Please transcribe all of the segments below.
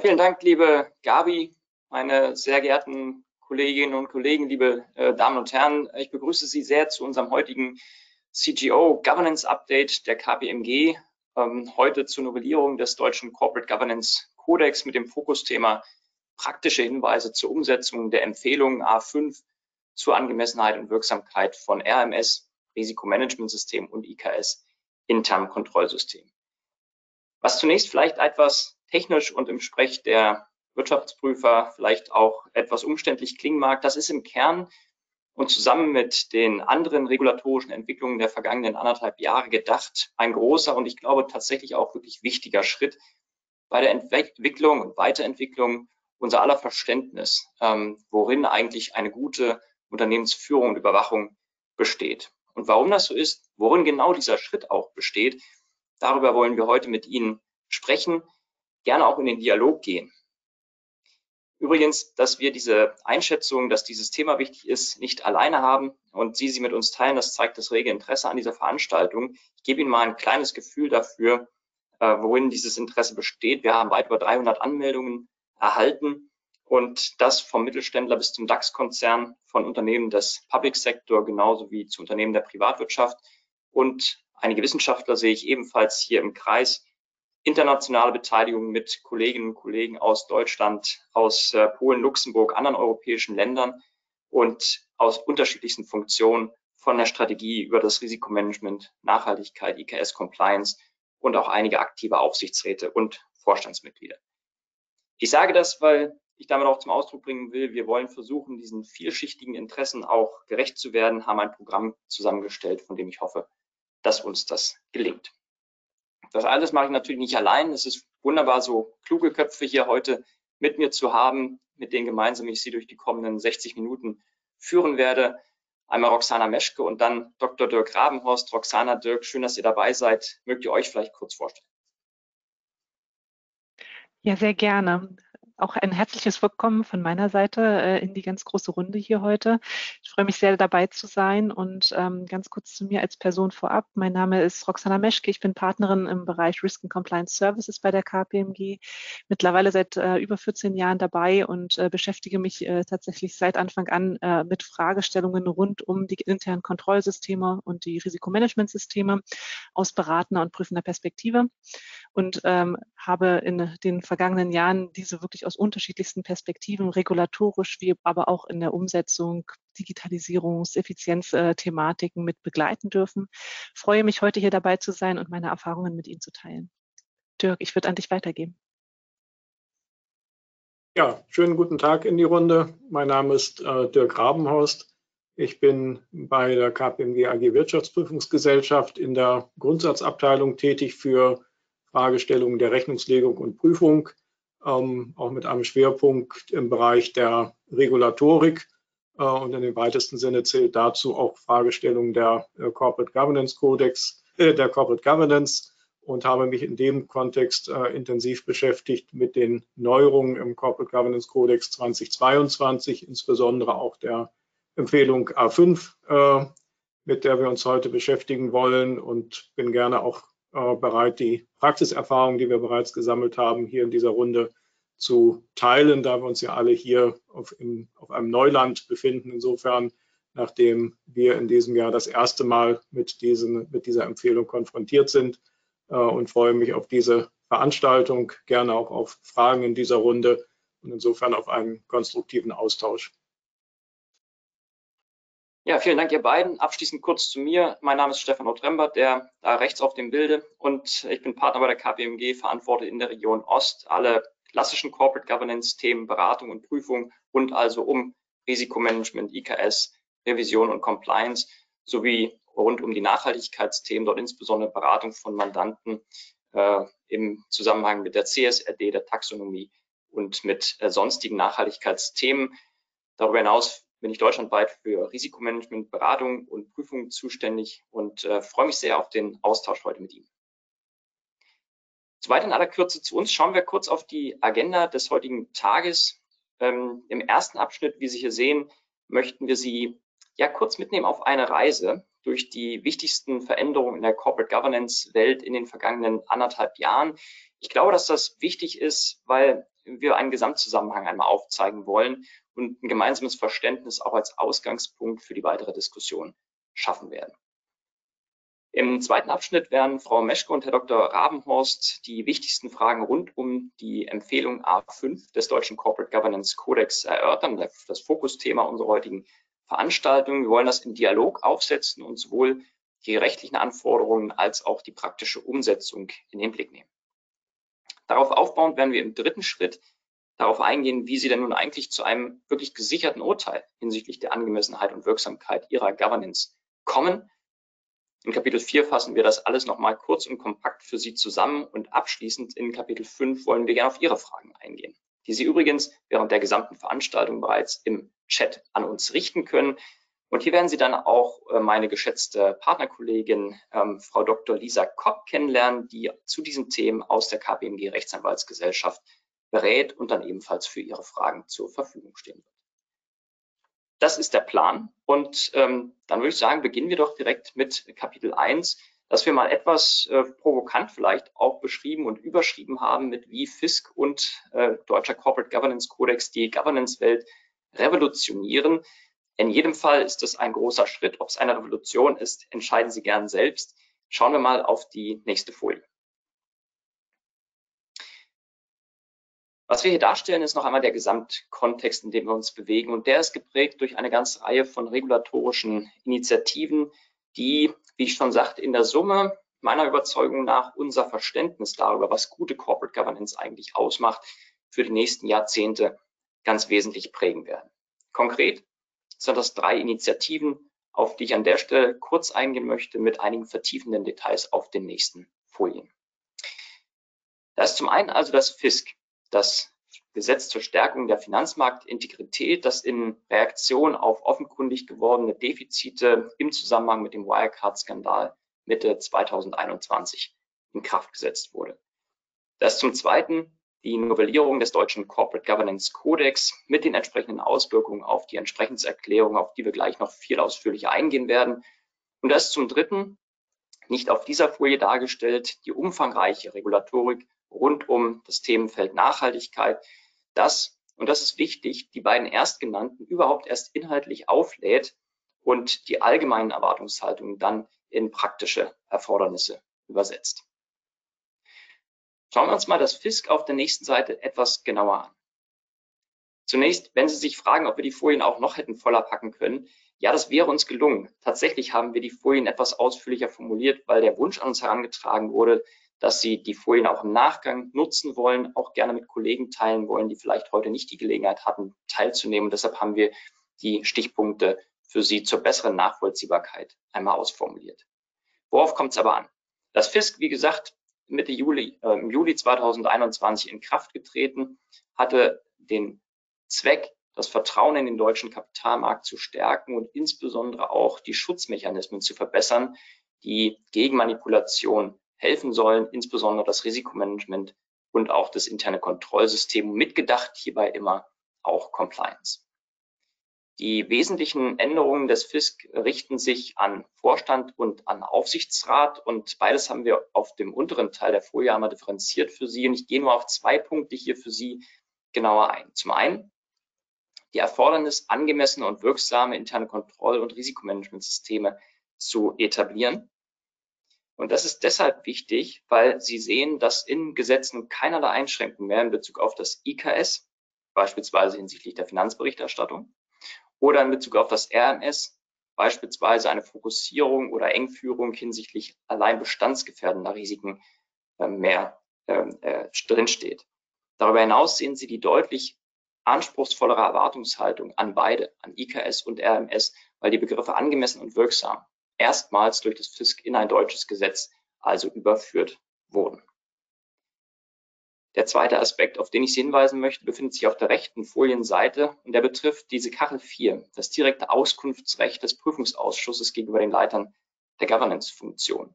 vielen Dank, liebe Gabi, meine sehr geehrten Kolleginnen und Kollegen, liebe äh, Damen und Herren. Ich begrüße Sie sehr zu unserem heutigen CGO Governance Update der KPMG. Ähm, heute zur Novellierung des deutschen Corporate Governance Codex mit dem Fokusthema praktische Hinweise zur Umsetzung der Empfehlungen A5 zur Angemessenheit und Wirksamkeit von RMS, Risikomanagementsystem und IKS, internem Kontrollsystem. Was zunächst vielleicht etwas technisch und im Sprech der Wirtschaftsprüfer vielleicht auch etwas umständlich klingen mag, das ist im Kern und zusammen mit den anderen regulatorischen Entwicklungen der vergangenen anderthalb Jahre gedacht, ein großer und ich glaube tatsächlich auch wirklich wichtiger Schritt bei der Entwicklung und Weiterentwicklung unser aller Verständnis, ähm, worin eigentlich eine gute Unternehmensführung und Überwachung besteht. Und warum das so ist, worin genau dieser Schritt auch besteht, darüber wollen wir heute mit Ihnen sprechen, gerne auch in den Dialog gehen. Übrigens, dass wir diese Einschätzung, dass dieses Thema wichtig ist, nicht alleine haben und Sie sie mit uns teilen, das zeigt das rege Interesse an dieser Veranstaltung. Ich gebe Ihnen mal ein kleines Gefühl dafür, äh, worin dieses Interesse besteht. Wir haben weit über 300 Anmeldungen erhalten und das vom Mittelständler bis zum DAX-Konzern, von Unternehmen des Public Sector genauso wie zu Unternehmen der Privatwirtschaft. Und einige Wissenschaftler sehe ich ebenfalls hier im Kreis internationale Beteiligung mit Kolleginnen und Kollegen aus Deutschland, aus äh, Polen, Luxemburg, anderen europäischen Ländern und aus unterschiedlichsten Funktionen von der Strategie über das Risikomanagement, Nachhaltigkeit, IKS Compliance und auch einige aktive Aufsichtsräte und Vorstandsmitglieder. Ich sage das, weil ich damit auch zum Ausdruck bringen will, wir wollen versuchen, diesen vielschichtigen Interessen auch gerecht zu werden, haben ein Programm zusammengestellt, von dem ich hoffe, dass uns das gelingt. Das alles mache ich natürlich nicht allein. Es ist wunderbar, so kluge Köpfe hier heute mit mir zu haben, mit denen gemeinsam ich Sie durch die kommenden 60 Minuten führen werde. Einmal Roxana Meschke und dann Dr. Dirk Rabenhorst. Roxana, Dirk, schön, dass ihr dabei seid. Mögt ihr euch vielleicht kurz vorstellen? Ja, sehr gerne. Auch ein herzliches Willkommen von meiner Seite äh, in die ganz große Runde hier heute. Ich freue mich sehr, dabei zu sein und ähm, ganz kurz zu mir als Person vorab. Mein Name ist Roxana Meschke. Ich bin Partnerin im Bereich Risk and Compliance Services bei der KPMG. Mittlerweile seit äh, über 14 Jahren dabei und äh, beschäftige mich äh, tatsächlich seit Anfang an äh, mit Fragestellungen rund um die internen Kontrollsysteme und die Risikomanagementsysteme aus beratender und prüfender Perspektive und ähm, habe in den vergangenen Jahren diese wirklich aus unterschiedlichsten Perspektiven, regulatorisch wie aber auch in der Umsetzung, Digitalisierungs-, Effizienzthematiken mit begleiten dürfen. Freue mich, heute hier dabei zu sein und meine Erfahrungen mit Ihnen zu teilen. Dirk, ich würde an dich weitergeben. Ja, schönen guten Tag in die Runde. Mein Name ist äh, Dirk Rabenhorst. Ich bin bei der KPMG AG Wirtschaftsprüfungsgesellschaft in der Grundsatzabteilung tätig für Fragestellungen der Rechnungslegung und Prüfung ähm, auch mit einem Schwerpunkt im Bereich der Regulatorik. Äh, und in dem weitesten Sinne zählt dazu auch Fragestellungen der äh, Corporate Governance Codex, äh, der Corporate Governance und habe mich in dem Kontext äh, intensiv beschäftigt mit den Neuerungen im Corporate Governance Codex 2022, insbesondere auch der Empfehlung A5, äh, mit der wir uns heute beschäftigen wollen und bin gerne auch äh, bereit, die Praxiserfahrungen, die wir bereits gesammelt haben, hier in dieser Runde zu teilen, da wir uns ja alle hier auf, im, auf einem Neuland befinden. Insofern, nachdem wir in diesem Jahr das erste Mal mit, diesen, mit dieser Empfehlung konfrontiert sind äh, und freue mich auf diese Veranstaltung, gerne auch auf Fragen in dieser Runde und insofern auf einen konstruktiven Austausch. Ja, vielen Dank, ihr beiden. Abschließend kurz zu mir. Mein Name ist Stefan Otrembert, der da rechts auf dem Bilde und ich bin Partner bei der KPMG, verantwortet in der Region Ost alle klassischen Corporate Governance Themen, Beratung und Prüfung und also um Risikomanagement, IKS, Revision und Compliance sowie rund um die Nachhaltigkeitsthemen, dort insbesondere Beratung von Mandanten äh, im Zusammenhang mit der CSRD, der Taxonomie und mit äh, sonstigen Nachhaltigkeitsthemen. Darüber hinaus bin ich deutschlandweit für Risikomanagement, Beratung und Prüfung zuständig und äh, freue mich sehr auf den Austausch heute mit Ihnen. Soweit in aller Kürze zu uns. Schauen wir kurz auf die Agenda des heutigen Tages. Ähm, Im ersten Abschnitt, wie Sie hier sehen, möchten wir Sie ja kurz mitnehmen auf eine Reise durch die wichtigsten Veränderungen in der Corporate Governance Welt in den vergangenen anderthalb Jahren. Ich glaube, dass das wichtig ist, weil wir einen Gesamtzusammenhang einmal aufzeigen wollen und ein gemeinsames Verständnis auch als Ausgangspunkt für die weitere Diskussion schaffen werden. Im zweiten Abschnitt werden Frau Meschke und Herr Dr. Rabenhorst die wichtigsten Fragen rund um die Empfehlung A5 des Deutschen Corporate Governance Codex erörtern, das Fokusthema unserer heutigen Veranstaltung. Wir wollen das im Dialog aufsetzen und sowohl die rechtlichen Anforderungen als auch die praktische Umsetzung in den Blick nehmen. Darauf aufbauend werden wir im dritten Schritt darauf eingehen, wie Sie denn nun eigentlich zu einem wirklich gesicherten Urteil hinsichtlich der Angemessenheit und Wirksamkeit Ihrer Governance kommen. In Kapitel 4 fassen wir das alles nochmal kurz und kompakt für Sie zusammen und abschließend in Kapitel 5 wollen wir gerne auf Ihre Fragen eingehen, die Sie übrigens während der gesamten Veranstaltung bereits im Chat an uns richten können. Und hier werden Sie dann auch äh, meine geschätzte Partnerkollegin ähm, Frau Dr. Lisa Kopp kennenlernen, die zu diesen Themen aus der KPMG Rechtsanwaltsgesellschaft berät und dann ebenfalls für Ihre Fragen zur Verfügung stehen wird. Das ist der Plan und ähm, dann würde ich sagen, beginnen wir doch direkt mit Kapitel 1, das wir mal etwas äh, provokant vielleicht auch beschrieben und überschrieben haben mit wie FISC und äh, Deutscher Corporate Governance Codex die Governance-Welt revolutionieren. In jedem Fall ist es ein großer Schritt. Ob es eine Revolution ist, entscheiden Sie gern selbst. Schauen wir mal auf die nächste Folie. Was wir hier darstellen, ist noch einmal der Gesamtkontext, in dem wir uns bewegen. Und der ist geprägt durch eine ganze Reihe von regulatorischen Initiativen, die, wie ich schon sagte, in der Summe meiner Überzeugung nach unser Verständnis darüber, was gute Corporate Governance eigentlich ausmacht, für die nächsten Jahrzehnte ganz wesentlich prägen werden. Konkret sind das drei Initiativen, auf die ich an der Stelle kurz eingehen möchte, mit einigen vertiefenden Details auf den nächsten Folien. Da ist zum einen also das FISC, das Gesetz zur Stärkung der Finanzmarktintegrität, das in Reaktion auf offenkundig gewordene Defizite im Zusammenhang mit dem Wirecard-Skandal Mitte 2021 in Kraft gesetzt wurde. Das ist zum Zweiten die Novellierung des deutschen Corporate Governance Codex mit den entsprechenden Auswirkungen auf die Entsprechenserklärung, auf die wir gleich noch viel ausführlicher eingehen werden. Und das zum Dritten, nicht auf dieser Folie dargestellt, die umfangreiche Regulatorik rund um das Themenfeld Nachhaltigkeit, das, und das ist wichtig, die beiden Erstgenannten überhaupt erst inhaltlich auflädt und die allgemeinen Erwartungshaltungen dann in praktische Erfordernisse übersetzt. Schauen wir uns mal das FISK auf der nächsten Seite etwas genauer an. Zunächst, wenn Sie sich fragen, ob wir die Folien auch noch hätten voller packen können, ja, das wäre uns gelungen. Tatsächlich haben wir die Folien etwas ausführlicher formuliert, weil der Wunsch an uns herangetragen wurde, dass Sie die Folien auch im Nachgang nutzen wollen, auch gerne mit Kollegen teilen wollen, die vielleicht heute nicht die Gelegenheit hatten, teilzunehmen. Und deshalb haben wir die Stichpunkte für Sie zur besseren Nachvollziehbarkeit einmal ausformuliert. Worauf kommt es aber an? Das FISK, wie gesagt, Mitte Juli, äh, im Juli 2021 in Kraft getreten, hatte den Zweck, das Vertrauen in den deutschen Kapitalmarkt zu stärken und insbesondere auch die Schutzmechanismen zu verbessern, die gegen Manipulation helfen sollen, insbesondere das Risikomanagement und auch das interne Kontrollsystem mitgedacht, hierbei immer auch Compliance. Die wesentlichen Änderungen des FISK richten sich an Vorstand und an Aufsichtsrat und beides haben wir auf dem unteren Teil der Folie einmal differenziert für Sie und ich gehe nur auf zwei Punkte hier für Sie genauer ein. Zum einen die Erfordernis, angemessene und wirksame interne Kontroll- und Risikomanagementsysteme zu etablieren. Und das ist deshalb wichtig, weil Sie sehen, dass in Gesetzen keinerlei Einschränkungen mehr in Bezug auf das IKS, beispielsweise hinsichtlich der Finanzberichterstattung, oder in Bezug auf das RMS, beispielsweise eine Fokussierung oder Engführung hinsichtlich allein bestandsgefährdender Risiken äh, mehr ähm, äh, drinsteht. Darüber hinaus sehen Sie die deutlich anspruchsvollere Erwartungshaltung an beide, an IKS und RMS, weil die Begriffe angemessen und wirksam erstmals durch das FISK in ein deutsches Gesetz also überführt wurden. Der zweite Aspekt, auf den ich Sie hinweisen möchte, befindet sich auf der rechten Folienseite und der betrifft diese Kachel 4, das direkte Auskunftsrecht des Prüfungsausschusses gegenüber den Leitern der Governance-Funktion.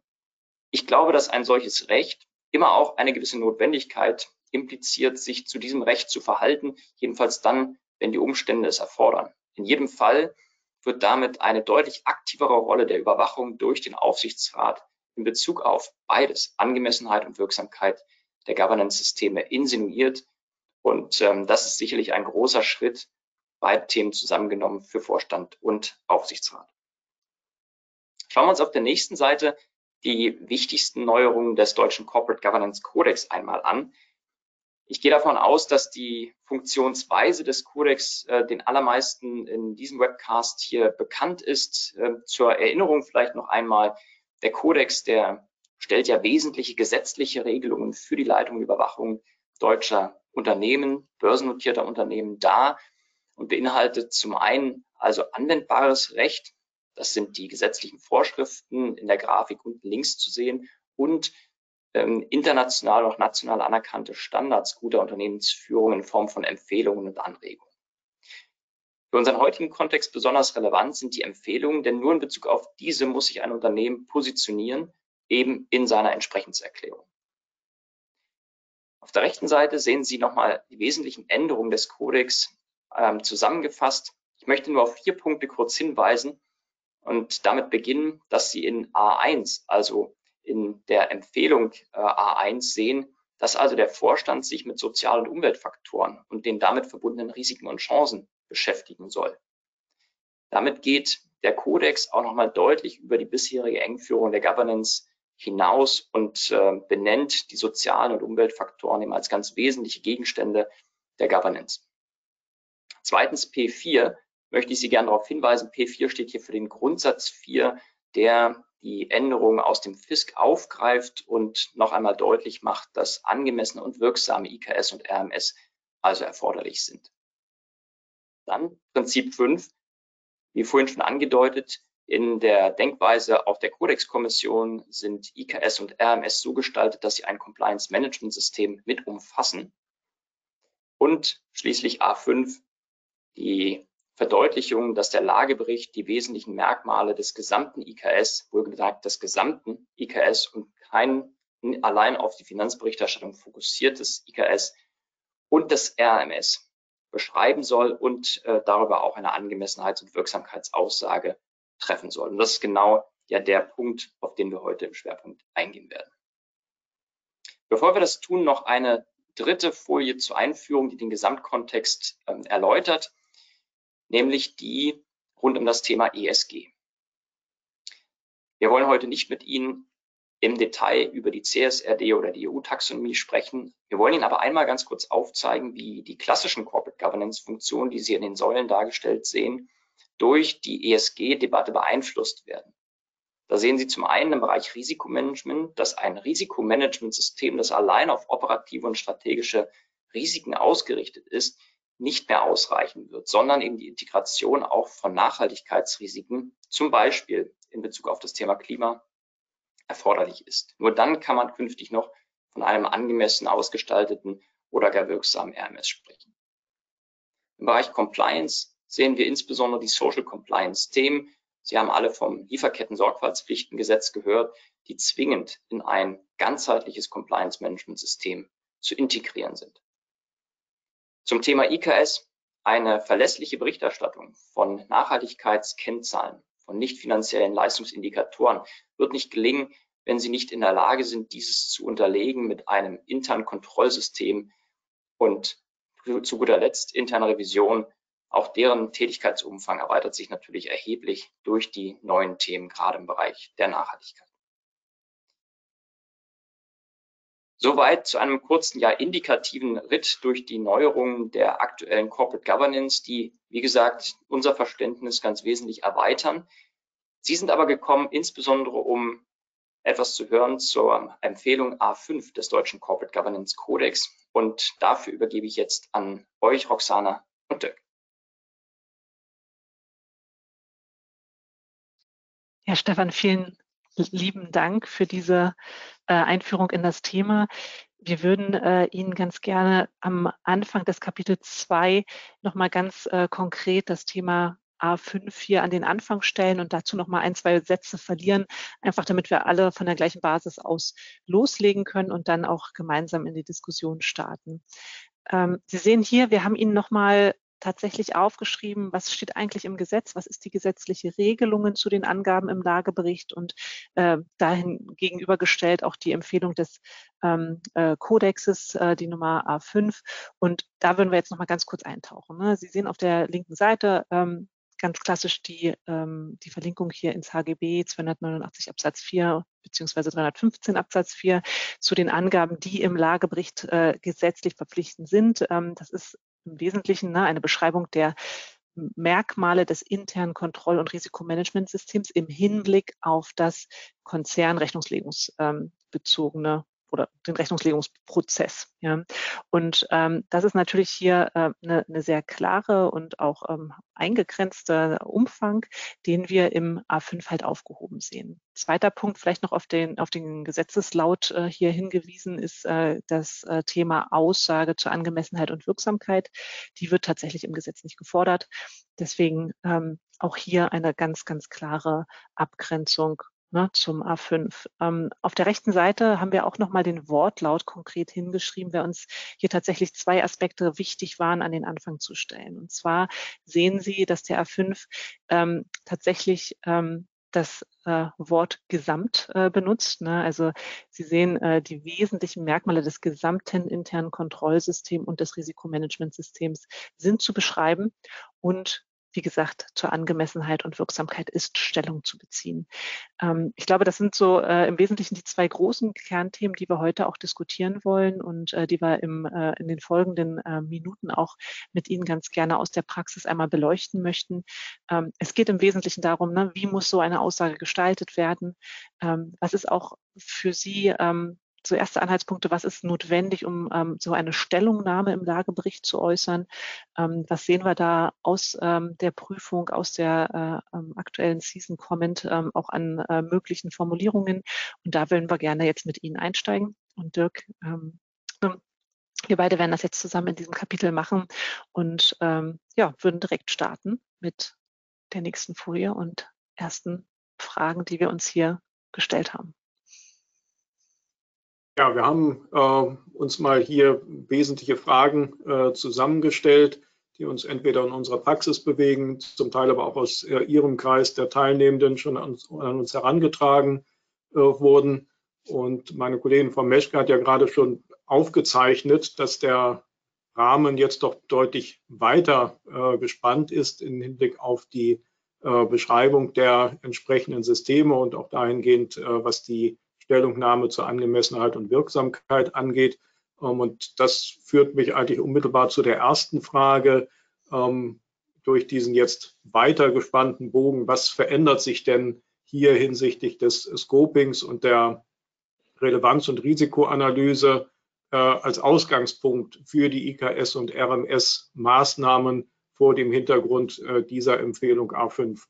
Ich glaube, dass ein solches Recht immer auch eine gewisse Notwendigkeit impliziert, sich zu diesem Recht zu verhalten, jedenfalls dann, wenn die Umstände es erfordern. In jedem Fall wird damit eine deutlich aktivere Rolle der Überwachung durch den Aufsichtsrat in Bezug auf beides, Angemessenheit und Wirksamkeit, der Governance-Systeme insinuiert Und ähm, das ist sicherlich ein großer Schritt, beide Themen zusammengenommen für Vorstand und Aufsichtsrat. Schauen wir uns auf der nächsten Seite die wichtigsten Neuerungen des deutschen Corporate Governance Codex einmal an. Ich gehe davon aus, dass die Funktionsweise des Codex äh, den allermeisten in diesem Webcast hier bekannt ist. Äh, zur Erinnerung vielleicht noch einmal, der Codex, der stellt ja wesentliche gesetzliche Regelungen für die Leitung und Überwachung deutscher Unternehmen, börsennotierter Unternehmen dar und beinhaltet zum einen also anwendbares Recht, das sind die gesetzlichen Vorschriften in der Grafik unten links zu sehen und ähm, international auch national anerkannte Standards guter Unternehmensführung in Form von Empfehlungen und Anregungen. Für unseren heutigen Kontext besonders relevant sind die Empfehlungen, denn nur in Bezug auf diese muss sich ein Unternehmen positionieren, eben in seiner Entsprechenserklärung. Auf der rechten Seite sehen Sie nochmal die wesentlichen Änderungen des Kodex ähm, zusammengefasst. Ich möchte nur auf vier Punkte kurz hinweisen und damit beginnen, dass Sie in A1, also in der Empfehlung äh, A1 sehen, dass also der Vorstand sich mit Sozial- und Umweltfaktoren und den damit verbundenen Risiken und Chancen beschäftigen soll. Damit geht der Kodex auch nochmal deutlich über die bisherige Engführung der Governance hinaus und äh, benennt die sozialen und Umweltfaktoren eben als ganz wesentliche Gegenstände der Governance. Zweitens P4 möchte ich Sie gerne darauf hinweisen, P4 steht hier für den Grundsatz 4, der die Änderungen aus dem FISK aufgreift und noch einmal deutlich macht, dass angemessene und wirksame IKS und RMS also erforderlich sind. Dann Prinzip 5, wie vorhin schon angedeutet, in der Denkweise auf der Codex-Kommission sind IKS und RMS so gestaltet, dass sie ein Compliance-Management-System mit umfassen. Und schließlich A5, die Verdeutlichung, dass der Lagebericht die wesentlichen Merkmale des gesamten IKS, wohlgesagt des gesamten IKS und kein allein auf die Finanzberichterstattung fokussiertes IKS und das RMS beschreiben soll und äh, darüber auch eine Angemessenheits- und Wirksamkeitsaussage treffen soll. Und das ist genau ja der Punkt, auf den wir heute im Schwerpunkt eingehen werden. Bevor wir das tun, noch eine dritte Folie zur Einführung, die den Gesamtkontext ähm, erläutert nämlich die rund um das Thema ESG. Wir wollen heute nicht mit Ihnen im Detail über die CSRD oder die EU-Taxonomie sprechen. Wir wollen Ihnen aber einmal ganz kurz aufzeigen, wie die klassischen Corporate Governance-Funktionen, die Sie in den Säulen dargestellt sehen, durch die ESG-Debatte beeinflusst werden. Da sehen Sie zum einen im Bereich Risikomanagement, dass ein Risikomanagementsystem, das allein auf operative und strategische Risiken ausgerichtet ist, nicht mehr ausreichen wird, sondern eben die Integration auch von Nachhaltigkeitsrisiken, zum Beispiel in Bezug auf das Thema Klima, erforderlich ist. Nur dann kann man künftig noch von einem angemessen ausgestalteten oder gar wirksamen RMS sprechen. Im Bereich Compliance sehen wir insbesondere die Social Compliance Themen. Sie haben alle vom Lieferketten-Sorgfaltspflichtengesetz gehört, die zwingend in ein ganzheitliches Compliance Management System zu integrieren sind. Zum Thema IKS eine verlässliche Berichterstattung von Nachhaltigkeitskennzahlen, von nicht finanziellen Leistungsindikatoren wird nicht gelingen, wenn Sie nicht in der Lage sind, dieses zu unterlegen mit einem internen Kontrollsystem und zu guter Letzt interne Revision. Auch deren Tätigkeitsumfang erweitert sich natürlich erheblich durch die neuen Themen, gerade im Bereich der Nachhaltigkeit. Soweit zu einem kurzen, ja indikativen Ritt durch die Neuerungen der aktuellen Corporate Governance, die, wie gesagt, unser Verständnis ganz wesentlich erweitern. Sie sind aber gekommen, insbesondere um etwas zu hören zur Empfehlung A5 des deutschen Corporate Governance Codex. Und dafür übergebe ich jetzt an euch, Roxana und Dirk. Ja, Stefan, vielen lieben Dank für diese äh, Einführung in das Thema. Wir würden äh, Ihnen ganz gerne am Anfang des Kapitel 2 nochmal ganz äh, konkret das Thema A5 hier an den Anfang stellen und dazu nochmal ein, zwei Sätze verlieren, einfach damit wir alle von der gleichen Basis aus loslegen können und dann auch gemeinsam in die Diskussion starten. Ähm, Sie sehen hier, wir haben Ihnen nochmal tatsächlich aufgeschrieben, was steht eigentlich im Gesetz, was ist die gesetzliche Regelungen zu den Angaben im Lagebericht und äh, dahin gegenübergestellt auch die Empfehlung des ähm, äh, Kodexes, äh, die Nummer A5. Und da würden wir jetzt nochmal ganz kurz eintauchen. Ne? Sie sehen auf der linken Seite ähm, ganz klassisch die, ähm, die Verlinkung hier ins HGB 289 Absatz 4 beziehungsweise 315 Absatz 4 zu den Angaben, die im Lagebericht äh, gesetzlich verpflichtend sind. Ähm, das ist im Wesentlichen ne, eine Beschreibung der Merkmale des internen Kontroll- und Risikomanagementsystems im Hinblick auf das konzernrechnungslegungsbezogene oder den Rechnungslegungsprozess. Ja. Und ähm, das ist natürlich hier äh, eine, eine sehr klare und auch ähm, eingegrenzte Umfang, den wir im A5 halt aufgehoben sehen. Zweiter Punkt, vielleicht noch auf den, auf den Gesetzeslaut äh, hier hingewiesen, ist äh, das äh, Thema Aussage zur Angemessenheit und Wirksamkeit. Die wird tatsächlich im Gesetz nicht gefordert. Deswegen ähm, auch hier eine ganz, ganz klare Abgrenzung ne, zum A5. Ähm, auf der rechten Seite haben wir auch nochmal den Wortlaut konkret hingeschrieben, weil uns hier tatsächlich zwei Aspekte wichtig waren, an den Anfang zu stellen. Und zwar sehen Sie, dass der A5 ähm, tatsächlich ähm, das äh, Wort gesamt äh, benutzt. Ne? Also Sie sehen äh, die wesentlichen Merkmale des gesamten internen Kontrollsystems und des Risikomanagementsystems sind zu beschreiben und wie gesagt, zur Angemessenheit und Wirksamkeit ist Stellung zu beziehen. Ähm, ich glaube, das sind so äh, im Wesentlichen die zwei großen Kernthemen, die wir heute auch diskutieren wollen und äh, die wir im, äh, in den folgenden äh, Minuten auch mit Ihnen ganz gerne aus der Praxis einmal beleuchten möchten. Ähm, es geht im Wesentlichen darum, ne, wie muss so eine Aussage gestaltet werden? Ähm, was ist auch für Sie ähm, so erste Anhaltspunkte, was ist notwendig, um ähm, so eine Stellungnahme im Lagebericht zu äußern? Ähm, was sehen wir da aus ähm, der Prüfung, aus der äh, ähm, aktuellen Season Comment ähm, auch an äh, möglichen Formulierungen? Und da wollen wir gerne jetzt mit Ihnen einsteigen. Und Dirk, ähm, wir beide werden das jetzt zusammen in diesem Kapitel machen und ja, würden direkt starten mit der nächsten Folie und ersten Fragen, die wir uns hier gestellt haben. Ja, wir haben äh, uns mal hier wesentliche Fragen äh, zusammengestellt, die uns entweder in unserer Praxis bewegen, zum Teil aber auch aus äh, Ihrem Kreis der Teilnehmenden schon an, an uns herangetragen äh, wurden. Und meine Kollegin Frau Meschke hat ja gerade schon aufgezeichnet, dass der Rahmen jetzt doch deutlich weiter äh, gespannt ist im Hinblick auf die äh, Beschreibung der entsprechenden Systeme und auch dahingehend, was die Stellungnahme zur Angemessenheit und Wirksamkeit angeht. Ähm, und das führt mich eigentlich unmittelbar zu der ersten Frage. Ähm, durch diesen jetzt weiter gespannten Bogen, was verändert sich denn hier hinsichtlich des Scopings und der Relevanz- und Risikoanalyse äh, als Ausgangspunkt für die IKS und RMS-Maßnahmen vor dem Hintergrund äh, dieser Empfehlung A5?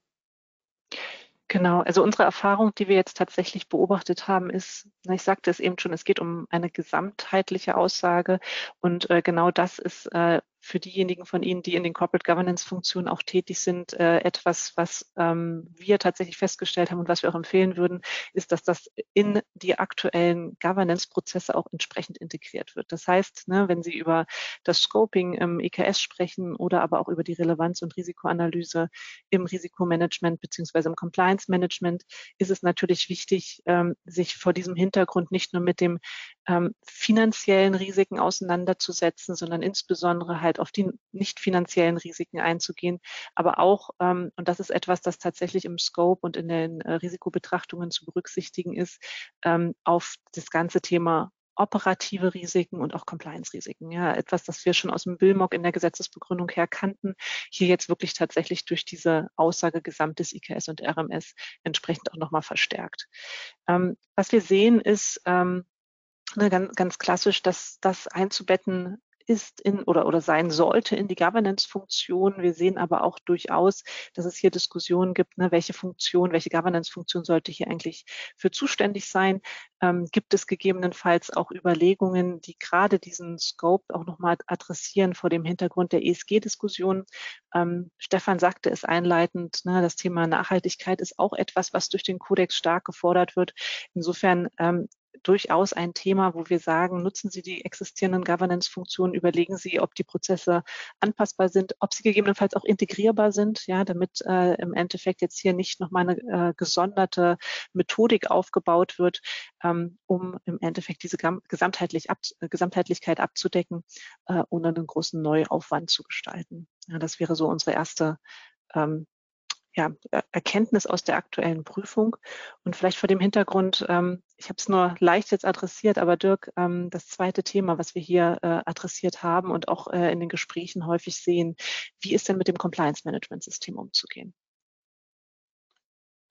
Genau, also unsere Erfahrung, die wir jetzt tatsächlich beobachtet haben, ist, ich sagte es eben schon, es geht um eine gesamtheitliche Aussage. Und äh, genau das ist äh, für diejenigen von Ihnen, die in den Corporate Governance Funktionen auch tätig sind, äh, etwas, was ähm, wir tatsächlich festgestellt haben und was wir auch empfehlen würden, ist, dass das in die aktuellen Governance-Prozesse auch entsprechend integriert wird. Das heißt, ne, wenn Sie über das Scoping im EKS sprechen oder aber auch über die Relevanz und Risikoanalyse im Risikomanagement beziehungsweise im Compliance Management, ist es natürlich wichtig, ähm, sich vor diesem Hintergrund nicht nur mit dem ähm, finanziellen Risiken auseinanderzusetzen, sondern insbesondere halt auf die nicht finanziellen Risiken einzugehen, aber auch, ähm, und das ist etwas, das tatsächlich im Scope und in den äh, Risikobetrachtungen zu berücksichtigen ist, ähm, auf das ganze Thema operative Risiken und auch Compliance-Risiken. Ja, etwas, das wir schon aus dem BILMOG in der Gesetzesbegründung her kannten, hier jetzt wirklich tatsächlich durch diese Aussage gesamtes IKS und RMS entsprechend auch nochmal verstärkt. Ähm, was wir sehen ist, ähm, ne, ganz, ganz klassisch, dass das einzubetten ist in oder, oder sein sollte in die Governance-Funktion. Wir sehen aber auch durchaus, dass es hier Diskussionen gibt, ne, welche Funktion, welche Governance-Funktion sollte hier eigentlich für zuständig sein. Ähm, gibt es gegebenenfalls auch Überlegungen, die gerade diesen Scope auch nochmal adressieren vor dem Hintergrund der ESG-Diskussion? Ähm, Stefan sagte es einleitend, ne, das Thema Nachhaltigkeit ist auch etwas, was durch den Kodex stark gefordert wird. Insofern ähm, durchaus ein Thema, wo wir sagen, nutzen Sie die existierenden Governance-Funktionen, überlegen Sie, ob die Prozesse anpassbar sind, ob sie gegebenenfalls auch integrierbar sind, ja, damit äh, im Endeffekt jetzt hier nicht nochmal eine äh, gesonderte Methodik aufgebaut wird, ähm, um im Endeffekt diese gesamtheitlich ab, Gesamtheitlichkeit abzudecken, äh, ohne einen großen Neuaufwand zu gestalten. Ja, das wäre so unsere erste ähm, ja, Erkenntnis aus der aktuellen Prüfung. Und vielleicht vor dem Hintergrund, ähm, ich habe es nur leicht jetzt adressiert, aber Dirk, ähm, das zweite Thema, was wir hier äh, adressiert haben und auch äh, in den Gesprächen häufig sehen, wie ist denn mit dem Compliance-Management-System umzugehen?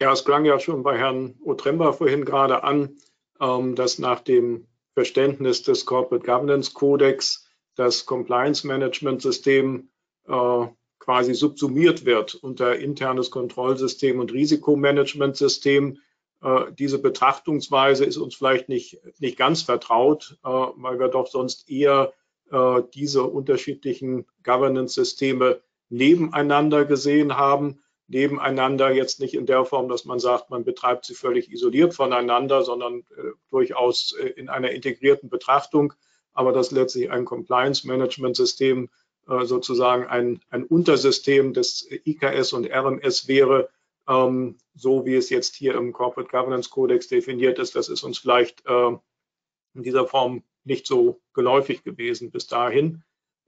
Ja, es klang ja schon bei Herrn Otremba vorhin gerade an, ähm, dass nach dem Verständnis des Corporate Governance Codex das Compliance-Management-System äh, quasi subsumiert wird unter internes Kontrollsystem und Risikomanagementsystem. Äh, diese Betrachtungsweise ist uns vielleicht nicht, nicht ganz vertraut, äh, weil wir doch sonst eher äh, diese unterschiedlichen Governance-Systeme nebeneinander gesehen haben. Nebeneinander jetzt nicht in der Form, dass man sagt, man betreibt sie völlig isoliert voneinander, sondern durchaus in einer integrierten Betrachtung, aber dass letztlich ein Compliance-Management-System sozusagen ein, ein Untersystem des IKS und RMS wäre, ähm, so wie es jetzt hier im Corporate Governance Codex definiert ist. Das ist uns vielleicht äh, in dieser Form nicht so geläufig gewesen bis dahin.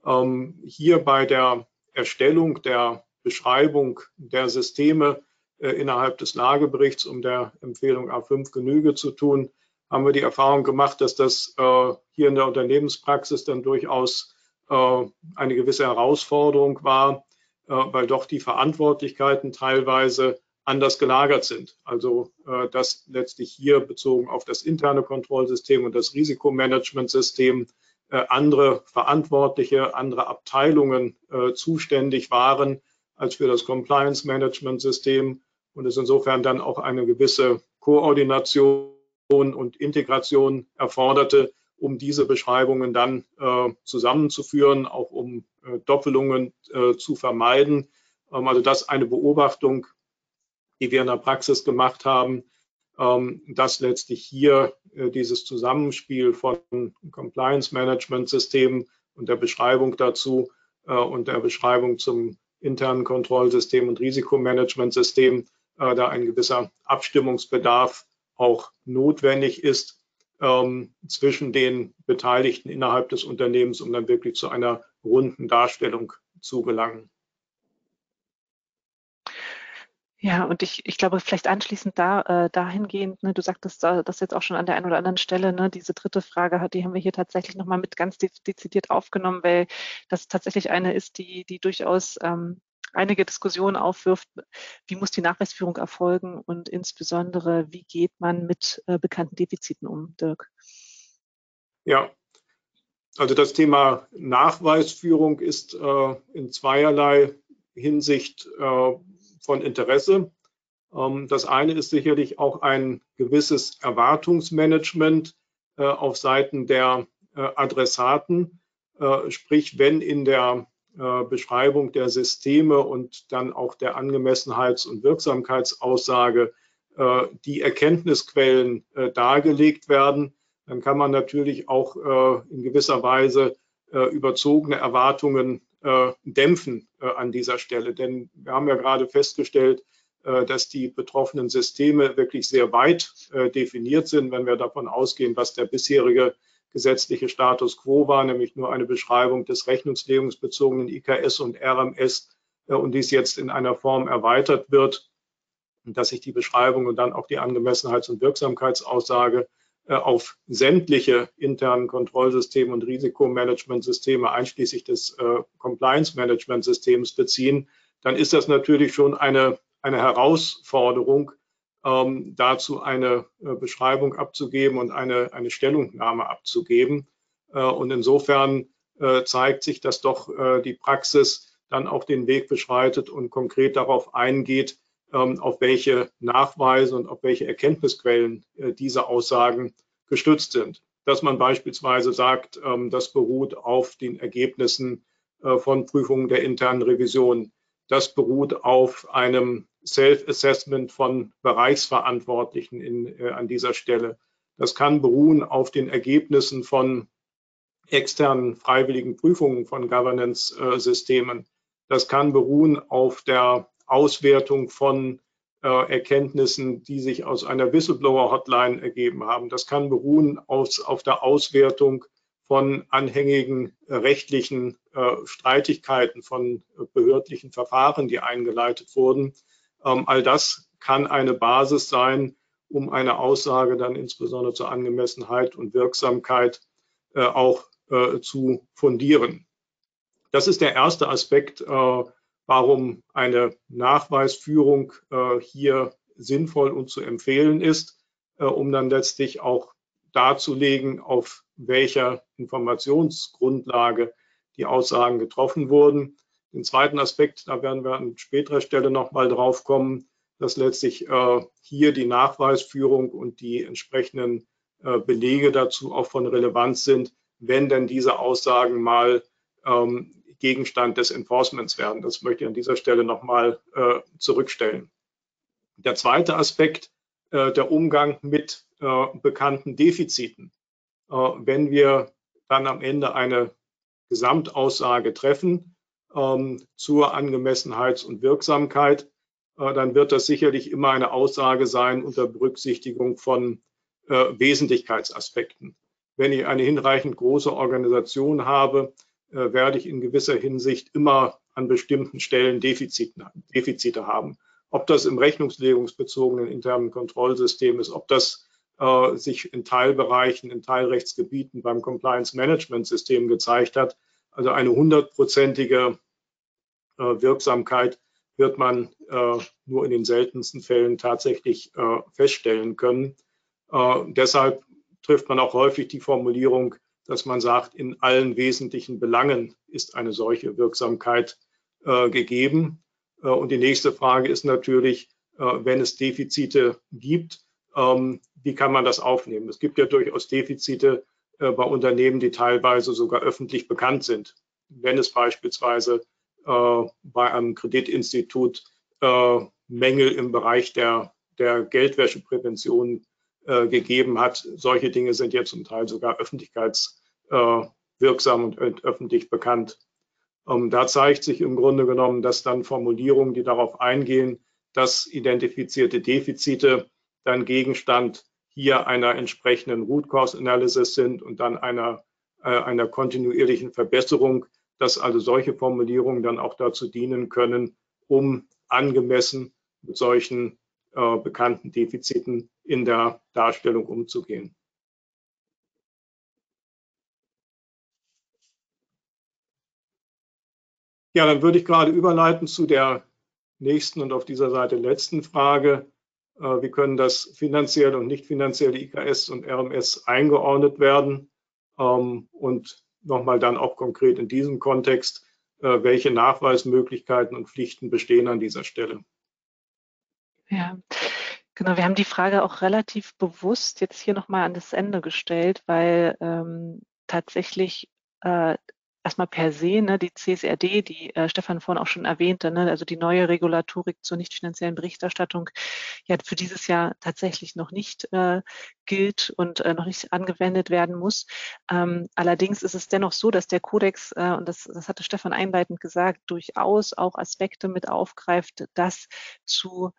Ähm, hier bei der Erstellung der Beschreibung der Systeme äh, innerhalb des Lageberichts, um der Empfehlung A5 Genüge zu tun, haben wir die Erfahrung gemacht, dass das äh, hier in der Unternehmenspraxis dann durchaus äh, eine gewisse Herausforderung war, äh, weil doch die Verantwortlichkeiten teilweise anders gelagert sind. Also äh, dass letztlich hier bezogen auf das interne Kontrollsystem und das Risikomanagementsystem andere Verantwortliche, andere Abteilungen zuständig waren als für das Compliance Management System und es insofern dann auch eine gewisse Koordination und Integration erforderte, um diese Beschreibungen dann äh, zusammenzuführen, auch um äh, Doppelungen äh, zu vermeiden. Ähm, also das eine Beobachtung, die wir in der Praxis gemacht haben, ähm, dass letztlich hier äh, dieses Zusammenspiel von Compliance Management Systemen und der Beschreibung dazu äh, und der Beschreibung zum internen Kontrollsystem und Risikomanagementsystem äh, da ein gewisser Abstimmungsbedarf auch notwendig ist ähm, zwischen den Beteiligten innerhalb des Unternehmens, um dann wirklich zu einer runden Darstellung zu gelangen. Ja, und ich, ich glaube, vielleicht anschließend da, äh, dahingehend, ne, du sagtest äh, das jetzt auch schon an der einen oder anderen Stelle, ne, diese dritte Frage, die haben wir hier tatsächlich nochmal mit ganz dezidiert aufgenommen, weil das tatsächlich eine ist, die, die durchaus ähm, einige Diskussionen aufwirft, wie muss die Nachweisführung erfolgen und insbesondere, wie geht man mit äh, bekannten Defiziten um, Dirk? Ja, also das Thema Nachweisführung ist äh, in zweierlei Hinsicht äh, von Interesse. Ähm, das eine ist sicherlich auch ein gewisses Erwartungsmanagement äh, auf Seiten der äh, Adressaten. Äh, sprich, wenn in der Beschreibung der Systeme und dann auch der Angemessenheits- und Wirksamkeitsaussage äh, die Erkenntnisquellen äh, dargelegt werden, dann kann man natürlich auch in gewisser Weise überzogene Erwartungen dämpfen an dieser Stelle. Denn wir haben ja gerade festgestellt, dass die betroffenen Systeme wirklich sehr weit definiert sind, wenn wir davon ausgehen, was der bisherige gesetzliche Status quo war, nämlich nur eine Beschreibung des rechnungslegungsbezogenen IKS und RMS äh, und dies jetzt in einer Form erweitert wird, dass sich die Beschreibung und dann auch die Angemessenheits- und Wirksamkeitsaussage äh, auf sämtliche internen Kontrollsysteme und Risikomanagementsysteme einschließlich des äh, Compliance-Management-Systems beziehen, dann ist das natürlich schon eine, eine Herausforderung, ähm, dazu eine äh, Beschreibung abzugeben und eine, eine Stellungnahme abzugeben. Äh, und insofern äh, zeigt sich, dass doch äh, die Praxis dann auch den Weg beschreitet und konkret darauf eingeht, ähm, auf welche Nachweise und auf welche Erkenntnisquellen äh, diese Aussagen gestützt sind. Dass man beispielsweise sagt, ähm, das beruht auf den Ergebnissen äh, von Prüfungen der internen Revision. Das beruht auf einem Self-Assessment von Bereichsverantwortlichen in, äh, an dieser Stelle. Das kann beruhen auf den Ergebnissen von externen freiwilligen Prüfungen von Governance-Systemen. Das kann beruhen auf der Auswertung von äh, Erkenntnissen, die sich aus einer Whistleblower-Hotline ergeben haben. Das kann beruhen aus, auf der Auswertung von anhängigen äh, rechtlichen äh, Streitigkeiten, von äh, behördlichen Verfahren, die eingeleitet wurden. Ähm, all das kann eine Basis sein, um eine Aussage dann insbesondere zur Angemessenheit und Wirksamkeit äh, auch äh, zu fundieren. Das ist der erste Aspekt, äh, warum eine Nachweisführung hier sinnvoll und zu empfehlen ist, um dann letztlich auch darzulegen, auf welcher Informationsgrundlage die Aussagen getroffen wurden. Den zweiten Aspekt, da werden wir an späterer Stelle nochmal drauf kommen, dass letztlich äh, hier die Nachweisführung und die entsprechenden äh, Belege dazu auch von Relevanz sind, wenn denn diese Aussagen mal ähm, Gegenstand des Enforcements werden. Das möchte ich an dieser Stelle nochmal äh, zurückstellen. Der zweite Aspekt, äh, der Umgang mit äh, bekannten Defiziten. Äh, wenn wir dann am Ende eine Gesamtaussage treffen ähm, zur Angemessenheits- und Wirksamkeit, äh, dann wird das sicherlich immer eine Aussage sein unter Berücksichtigung von äh, Wesentlichkeitsaspekten. Wenn ich eine hinreichend große Organisation habe, äh, werde ich in gewisser Hinsicht immer an bestimmten Stellen Defizite, Defizite haben. Ob das im rechnungslegungsbezogenen internen Kontrollsystem ist, ob das äh, sich in Teilbereichen, in Teilrechtsgebieten beim Compliance Management System gezeigt hat. Also eine hundertprozentige Wirksamkeit wird man äh, nur in den seltensten Fällen tatsächlich äh, feststellen können. Äh, deshalb trifft man auch häufig die Formulierung, dass man sagt, in allen wesentlichen Belangen ist eine solche Wirksamkeit äh, gegeben. Äh, und die nächste Frage ist natürlich, äh, wenn es Defizite gibt, ähm, wie kann man das aufnehmen? Es gibt ja durchaus Defizite äh, bei Unternehmen, die teilweise sogar öffentlich bekannt sind. Wenn es beispielsweise äh, bei einem Kreditinstitut äh, Mängel im Bereich der, der Geldwäscheprävention äh, gegeben hat. Solche Dinge sind ja zum Teil sogar öffentlichkeitswirksam und öffentlich bekannt. Ähm, da zeigt sich im Grunde genommen, dass dann Formulierungen, die darauf eingehen, dass identifizierte Defizite dann Gegenstand hier einer entsprechenden Root Cause Analysis sind und dann einer, äh, einer kontinuierlichen Verbesserung, dass also solche Formulierungen dann auch dazu dienen können, um angemessen mit solchen äh, bekannten Defiziten in der Darstellung umzugehen. Ja, dann würde ich gerade überleiten zu der nächsten und auf dieser Seite letzten Frage. Äh, wie können das finanzielle und nicht finanzielle IKS und RMS eingeordnet werden? Ähm, und nochmal dann auch konkret in diesem Kontext, äh, welche Nachweismöglichkeiten und Pflichten bestehen an dieser Stelle? Ja, genau. Wir haben die Frage auch relativ bewusst jetzt hier nochmal an das Ende gestellt, weil ähm, tatsächlich äh, erstmal per se, ne, die CSRD, die äh, Stefan vorhin auch schon erwähnte, ne, also die neue Regulatorik zur nicht finanziellen Berichterstattung, ja für dieses Jahr tatsächlich noch nicht äh, gilt und äh, noch nicht angewendet werden muss. Ähm, allerdings ist es dennoch so, dass der Kodex, äh, und das, das hatte Stefan einleitend gesagt, durchaus auch Aspekte mit aufgreift, dass zu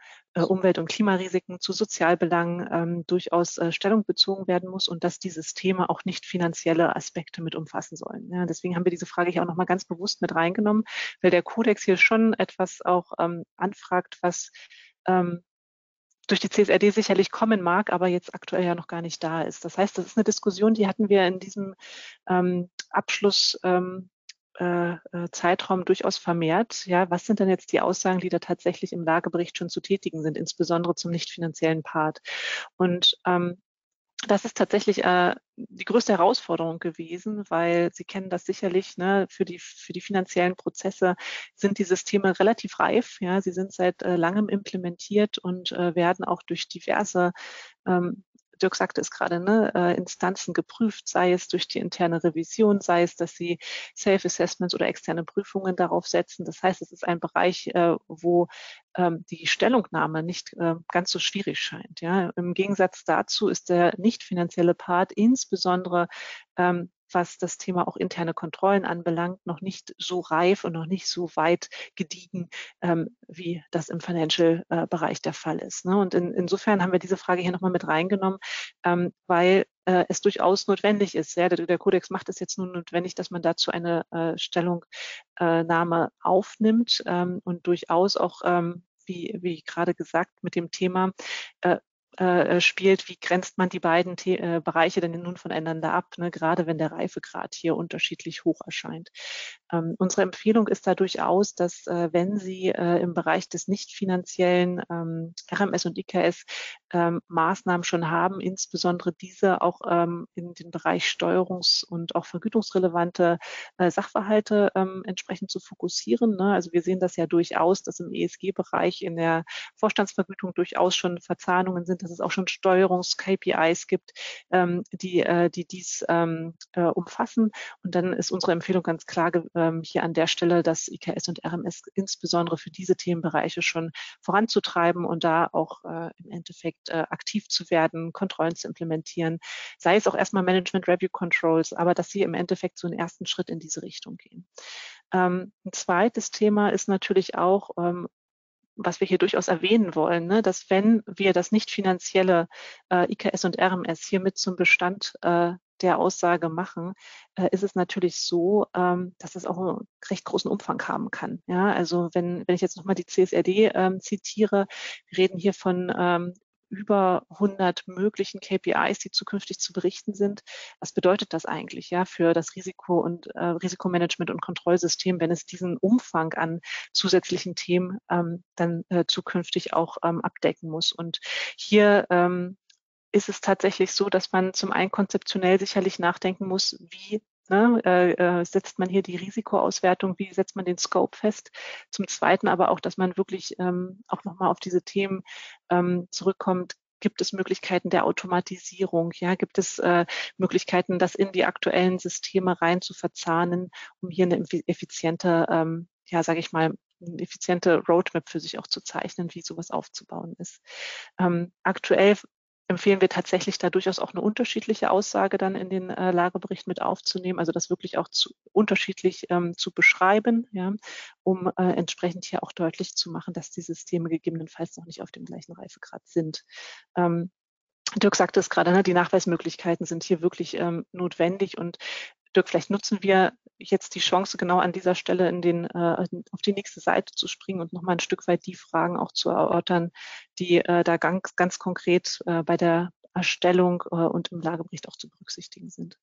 Umwelt- und Klimarisiken, zu Sozialbelangen ähm, durchaus äh, Stellung bezogen werden muss und dass dieses Thema auch nicht finanzielle Aspekte mit umfassen sollen. Ja, deswegen haben wir diese Frage hier auch nochmal ganz bewusst mit reingenommen, weil der Kodex hier schon etwas auch ähm, anfragt, was ähm, durch die CSRD sicherlich kommen mag, aber jetzt aktuell ja noch gar nicht da ist. Das heißt, das ist eine Diskussion, die hatten wir in diesem ähm, Abschluss ähm, äh, äh, Zeitraum durchaus vermehrt. Ja, was sind denn jetzt die Aussagen, die da tatsächlich im Lagebericht schon zu tätigen sind, insbesondere zum nicht finanziellen Part? Und ähm, das ist tatsächlich äh, die größte Herausforderung gewesen, weil Sie kennen das sicherlich, ne, für, die, für die finanziellen Prozesse sind die Systeme relativ reif. Ja, sie sind seit äh, langem implementiert und äh, werden auch durch diverse ähm, Dirk sagte es gerade, ne, äh, Instanzen geprüft, sei es durch die interne Revision, sei es, dass sie Self-Assessments oder externe Prüfungen darauf setzen. Das heißt, es ist ein Bereich, äh, wo ähm, die Stellungnahme nicht äh, ganz so schwierig scheint. Ja. Im Gegensatz dazu ist der nicht finanzielle Part insbesondere ähm, was das Thema auch interne Kontrollen anbelangt, noch nicht so reif und noch nicht so weit gediegen, ähm, wie das im Financial-Bereich äh, der Fall ist. Ne? Und in, insofern haben wir diese Frage hier nochmal mit reingenommen, ähm, weil äh, es durchaus notwendig ist. Ja, der, der Kodex macht es jetzt nun notwendig, dass man dazu eine äh, Stellungnahme aufnimmt ähm, und durchaus auch ähm, wie, wie gerade gesagt, mit dem Thema äh, äh, spielt, wie grenzt man die beiden The äh, Bereiche denn nun voneinander ab, ne? gerade wenn der Reifegrad hier unterschiedlich hoch erscheint. Ähm, unsere Empfehlung ist da durchaus, dass äh, wenn Sie äh, im Bereich des nicht finanziellen ähm, RMS und IKS ähm, Maßnahmen schon haben, insbesondere diese auch ähm, in den Bereich steuerungs- und auch vergütungsrelevante äh, Sachverhalte ähm, entsprechend zu fokussieren. Ne? Also wir sehen das ja durchaus, dass im ESG-Bereich in der Vorstandsvergütung durchaus schon Verzahnungen sind, dass es auch schon Steuerungs-KPIs gibt, ähm, die, äh, die dies ähm, äh, umfassen. Und dann ist unsere Empfehlung ganz klar ähm, hier an der Stelle, dass IKS und RMS insbesondere für diese Themenbereiche schon voranzutreiben und da auch äh, im Endeffekt äh, aktiv zu werden, Kontrollen zu implementieren, sei es auch erstmal Management Review Controls, aber dass sie im Endeffekt so einen ersten Schritt in diese Richtung gehen. Ähm, ein zweites Thema ist natürlich auch, ähm, was wir hier durchaus erwähnen wollen, ne, dass wenn wir das nicht finanzielle äh, IKS und RMS hier mit zum Bestand äh, der Aussage machen, äh, ist es natürlich so, ähm, dass es auch einen recht großen Umfang haben kann. Ja, also wenn, wenn ich jetzt nochmal die CSRD ähm, zitiere, wir reden hier von ähm, über 100 möglichen KPIs, die zukünftig zu berichten sind. Was bedeutet das eigentlich ja für das Risiko und äh, Risikomanagement und Kontrollsystem, wenn es diesen Umfang an zusätzlichen Themen ähm, dann äh, zukünftig auch ähm, abdecken muss? Und hier ähm, ist es tatsächlich so, dass man zum einen konzeptionell sicherlich nachdenken muss, wie Ne, äh, äh, setzt man hier die Risikoauswertung, wie setzt man den Scope fest? Zum Zweiten aber auch, dass man wirklich ähm, auch nochmal auf diese Themen ähm, zurückkommt. Gibt es Möglichkeiten der Automatisierung? Ja, gibt es äh, Möglichkeiten, das in die aktuellen Systeme rein zu verzahnen, um hier eine effiziente, ähm, ja, sage ich mal, eine effiziente Roadmap für sich auch zu zeichnen, wie sowas aufzubauen ist. Ähm, aktuell empfehlen wir tatsächlich da durchaus auch eine unterschiedliche Aussage dann in den äh, Lagebericht mit aufzunehmen, also das wirklich auch zu, unterschiedlich ähm, zu beschreiben, ja, um äh, entsprechend hier auch deutlich zu machen, dass die Systeme gegebenenfalls noch nicht auf dem gleichen Reifegrad sind. Ähm, Dirk sagte es gerade, ne, die Nachweismöglichkeiten sind hier wirklich ähm, notwendig und Dirk, vielleicht nutzen wir jetzt die Chance, genau an dieser Stelle in den, äh, auf die nächste Seite zu springen und nochmal ein Stück weit die Fragen auch zu erörtern, die äh, da ganz, ganz konkret äh, bei der Erstellung äh, und im Lagebericht auch zu berücksichtigen sind.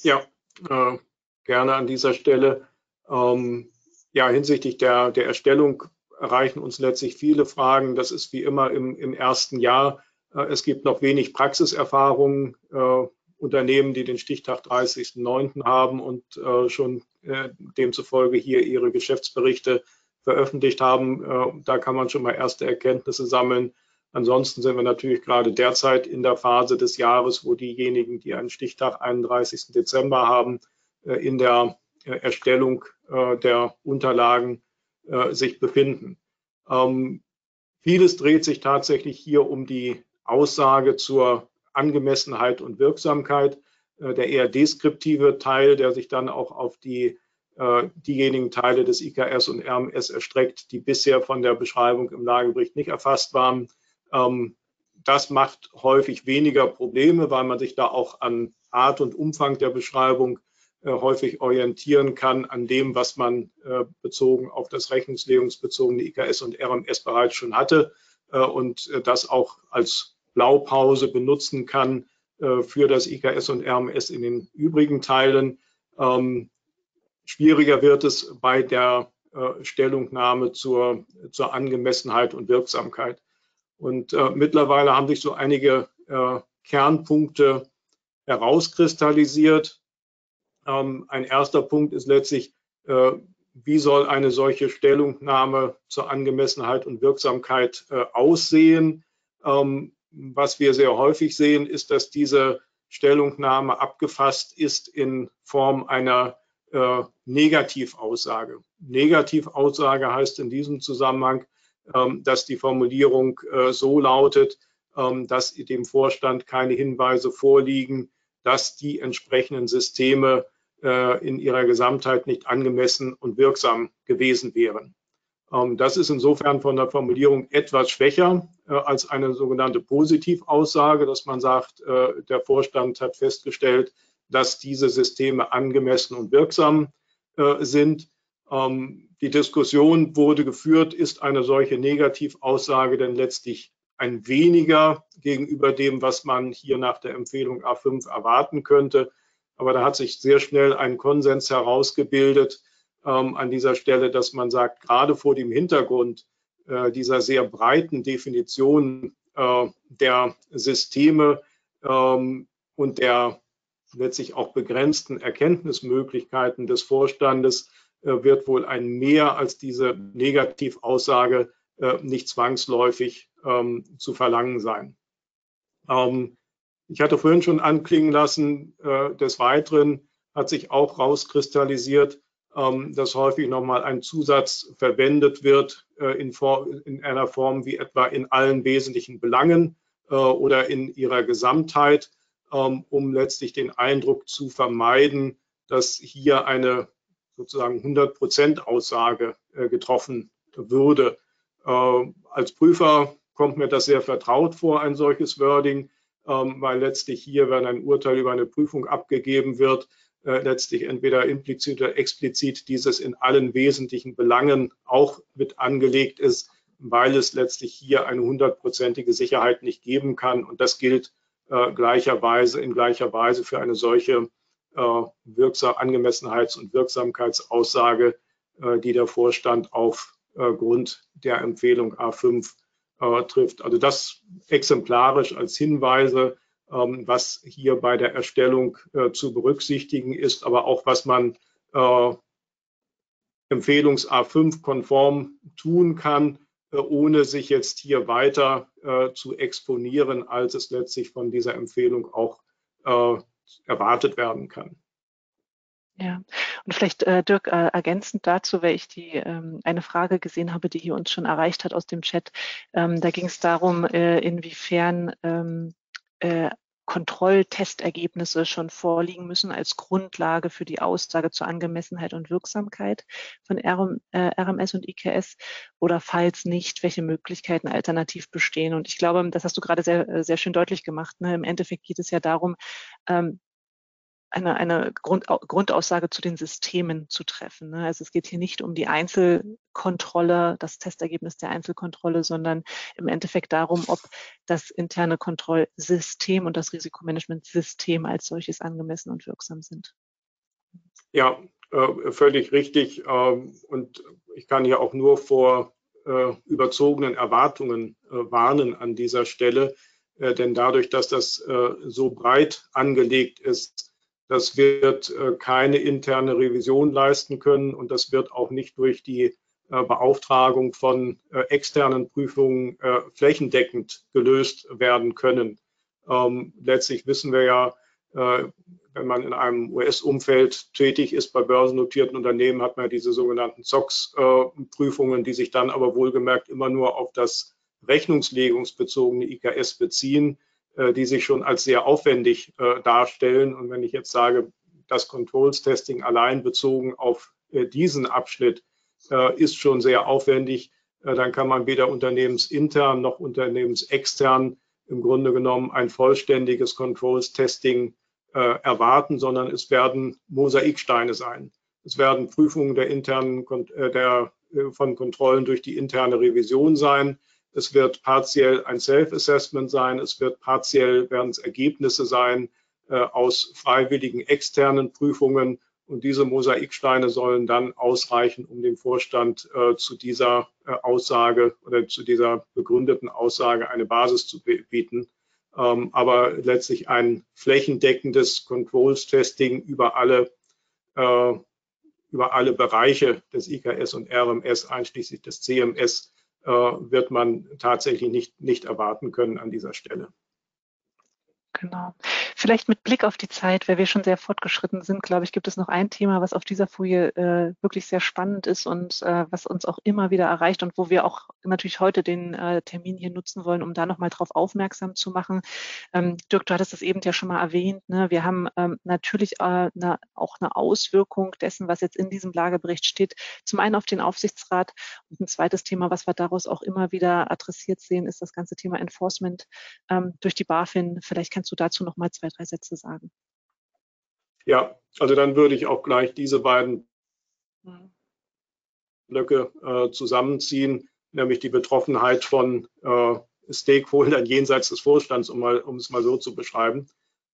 Ja, äh, gerne an dieser Stelle. Ähm, ja, hinsichtlich der, der Erstellung erreichen uns letztlich viele Fragen. Das ist wie immer im, im ersten Jahr. Äh, es gibt noch wenig Praxiserfahrung Unternehmen, die den Stichtag 30.09. haben und äh, schon äh, demzufolge hier ihre Geschäftsberichte veröffentlicht haben. Äh, da kann man schon mal erste Erkenntnisse sammeln. Ansonsten sind wir natürlich gerade derzeit in der Phase des Jahres, wo diejenigen, die einen Stichtag 31. Dezember haben, äh, in der äh, Erstellung der Unterlagen sich befinden. Ähm, vieles dreht sich tatsächlich hier um die Aussage zur Angemessenheit und Wirksamkeit. Äh, der eher deskriptive Teil, der sich dann auch auf die, äh, diejenigen Teile des IKS und RMS erstreckt, die bisher von der Beschreibung im Lagebericht nicht erfasst waren. Ähm, das macht häufig weniger Probleme, weil man sich da auch an Art und Umfang der Beschreibung äh, häufig orientieren kann an dem, was man bezogen auf das rechnungslegungsbezogene IKS und RMS bereits schon hatte und das auch als Blaupause benutzen kann äh, für das IKS und RMS in den übrigen Teilen. Ähm, schwieriger wird es bei der äh, Stellungnahme zur, zur Angemessenheit und Wirksamkeit. Und äh, mittlerweile haben sich so einige äh, Kernpunkte herauskristallisiert. Ähm, ein erster Punkt ist letztlich, äh, wie soll eine solche Stellungnahme zur Angemessenheit und Wirksamkeit äh, aussehen? Ähm, was wir sehr häufig sehen, ist, dass diese Stellungnahme abgefasst ist in Form einer äh, Negativaussage. Negativaussage heißt in diesem Zusammenhang, ähm, dass die Formulierung äh, so lautet, ähm, dass dem Vorstand keine Hinweise vorliegen, dass die entsprechenden Systeme äh, in ihrer Gesamtheit nicht angemessen und wirksam gewesen wären. Ähm, das ist insofern von der Formulierung etwas schwächer äh, als eine sogenannte Positivaussage, dass man sagt, äh, der Vorstand hat festgestellt, dass diese Systeme angemessen und wirksam sind. Ähm, die Diskussion wurde geführt, ist eine solche Negativaussage denn letztlich ein weniger gegenüber dem, was man hier nach der Empfehlung A5 erwarten könnte. Aber da hat sich sehr schnell ein Konsens herausgebildet ähm, an dieser Stelle, dass man sagt, gerade vor dem Hintergrund äh, dieser sehr breiten Definition äh, der Systeme ähm, und der letztlich auch begrenzten Erkenntnismöglichkeiten des Vorstandes äh, wird wohl ein Mehr als diese Negativaussage äh, nicht zwangsläufig ähm, zu verlangen sein. Ähm, ich hatte vorhin schon anklingen lassen, äh, des Weiteren hat sich auch rauskristallisiert, ähm, dass häufig nochmal ein Zusatz verwendet wird äh, in, in, einer Form wie etwa in allen wesentlichen Belangen äh, oder in ihrer Gesamtheit, ähm, um letztlich den Eindruck zu vermeiden, dass hier eine sozusagen 100 Prozent Aussage äh, getroffen würde. Äh, als Prüfer kommt mir das sehr vertraut vor, ein solches Wording, ähm, weil letztlich hier, wenn ein Urteil über eine Prüfung abgegeben wird, äh, letztlich entweder implizit oder explizit dieses in allen wesentlichen Belangen auch mit angelegt ist, weil es letztlich hier eine hundertprozentige Sicherheit nicht geben kann. Und das gilt äh, gleicherweise in gleicher Weise für eine solche äh, Wirksam Angemessenheits- und Wirksamkeitsaussage, äh, die der Vorstand aufgrund äh, der Empfehlung A5 äh, trifft. Also das exemplarisch als Hinweise, was hier bei der Erstellung äh, zu berücksichtigen ist, aber auch was man äh, Empfehlungs A5 konform tun kann, äh, ohne sich jetzt hier weiter zu exponieren, als es letztlich von dieser Empfehlung auch erwartet werden kann. Ja, und vielleicht, äh, Dirk, äh, ergänzend dazu, weil ich die ähm, eine Frage gesehen habe, die hier uns schon erreicht hat aus dem Chat. Ähm, da ging es darum, äh, inwiefern ähm, äh, Kontrolltestergebnisse schon vorliegen müssen als Grundlage für die Aussage zur Angemessenheit und Wirksamkeit von RM, äh, RMS und IKS oder falls nicht, welche Möglichkeiten alternativ bestehen. Und ich glaube, das hast du gerade sehr, sehr schön deutlich gemacht. Ne? Im Endeffekt geht es ja darum, ähm, eine, eine Grund, Grundaussage zu den Systemen zu treffen. Ne? Also es geht hier nicht um die Einzelkontrolle, das Testergebnis der Einzelkontrolle, sondern im Endeffekt darum, ob das interne Kontrollsystem und das Risikomanagementsystem als solches angemessen und wirksam sind. Ja, äh, völlig richtig. Ähm, und ich kann hier auch nur vor äh, überzogenen Erwartungen äh, warnen an dieser Stelle. Denn dadurch, dass das so breit angelegt ist, das wird äh, keine interne Revision leisten können und das wird auch nicht durch die äh, Beauftragung von äh, externen Prüfungen flächendeckend gelöst werden können. Ähm, letztlich wissen wir ja, wenn man in einem US-Umfeld tätig ist bei börsennotierten Unternehmen, hat man diese sogenannten SOX-Prüfungen, die sich dann aber wohlgemerkt immer nur auf das rechnungslegungsbezogene IKS beziehen. Äh, die sich schon als sehr aufwendig äh, darstellen. Und wenn ich jetzt sage, das Controls Testing allein bezogen auf äh, diesen Abschnitt ist schon sehr aufwendig, dann kann man weder unternehmensintern noch unternehmensextern im Grunde genommen ein vollständiges Controls Testing erwarten, sondern es werden Mosaiksteine sein. Es werden Prüfungen der internen, der, von Kontrollen durch die interne Revision sein. Es wird partiell ein Self-Assessment sein. Es wird partiell werden es Ergebnisse sein äh, aus freiwilligen externen Prüfungen. Und diese Mosaiksteine sollen dann ausreichen, um dem Vorstand äh, zu dieser äh, Aussage oder zu dieser begründeten Aussage eine Basis zu bieten. Ähm, aber letztlich ein flächendeckendes Controls-Testing über alle äh, über alle Bereiche des IKS und RMS, einschließlich des CMS, wird man tatsächlich nicht, nicht erwarten können an dieser Stelle. Genau. Vielleicht mit Blick auf die Zeit, weil wir schon sehr fortgeschritten sind, glaube ich, gibt es noch ein Thema, was auf dieser Folie äh, wirklich sehr spannend ist und äh, was uns auch immer wieder erreicht und wo wir auch natürlich heute den äh, Termin hier nutzen wollen, um da nochmal drauf aufmerksam zu machen. Ähm, Dirk, du hattest es eben ja schon mal erwähnt. Ne? Wir haben ähm, natürlich äh, eine, auch eine Auswirkung dessen, was jetzt in diesem Lagebericht steht. Zum einen auf den Aufsichtsrat und ein zweites Thema, was wir daraus auch immer wieder adressiert sehen, ist das ganze Thema Enforcement ähm, durch die BaFin. Vielleicht kannst du dazu noch mal zwei, drei Sätze sagen? Ja, also dann würde ich auch gleich diese beiden. Blöcke äh, zusammenziehen, nämlich die Betroffenheit von äh, Stakeholdern jenseits des Vorstands, um, mal, um es mal so zu beschreiben.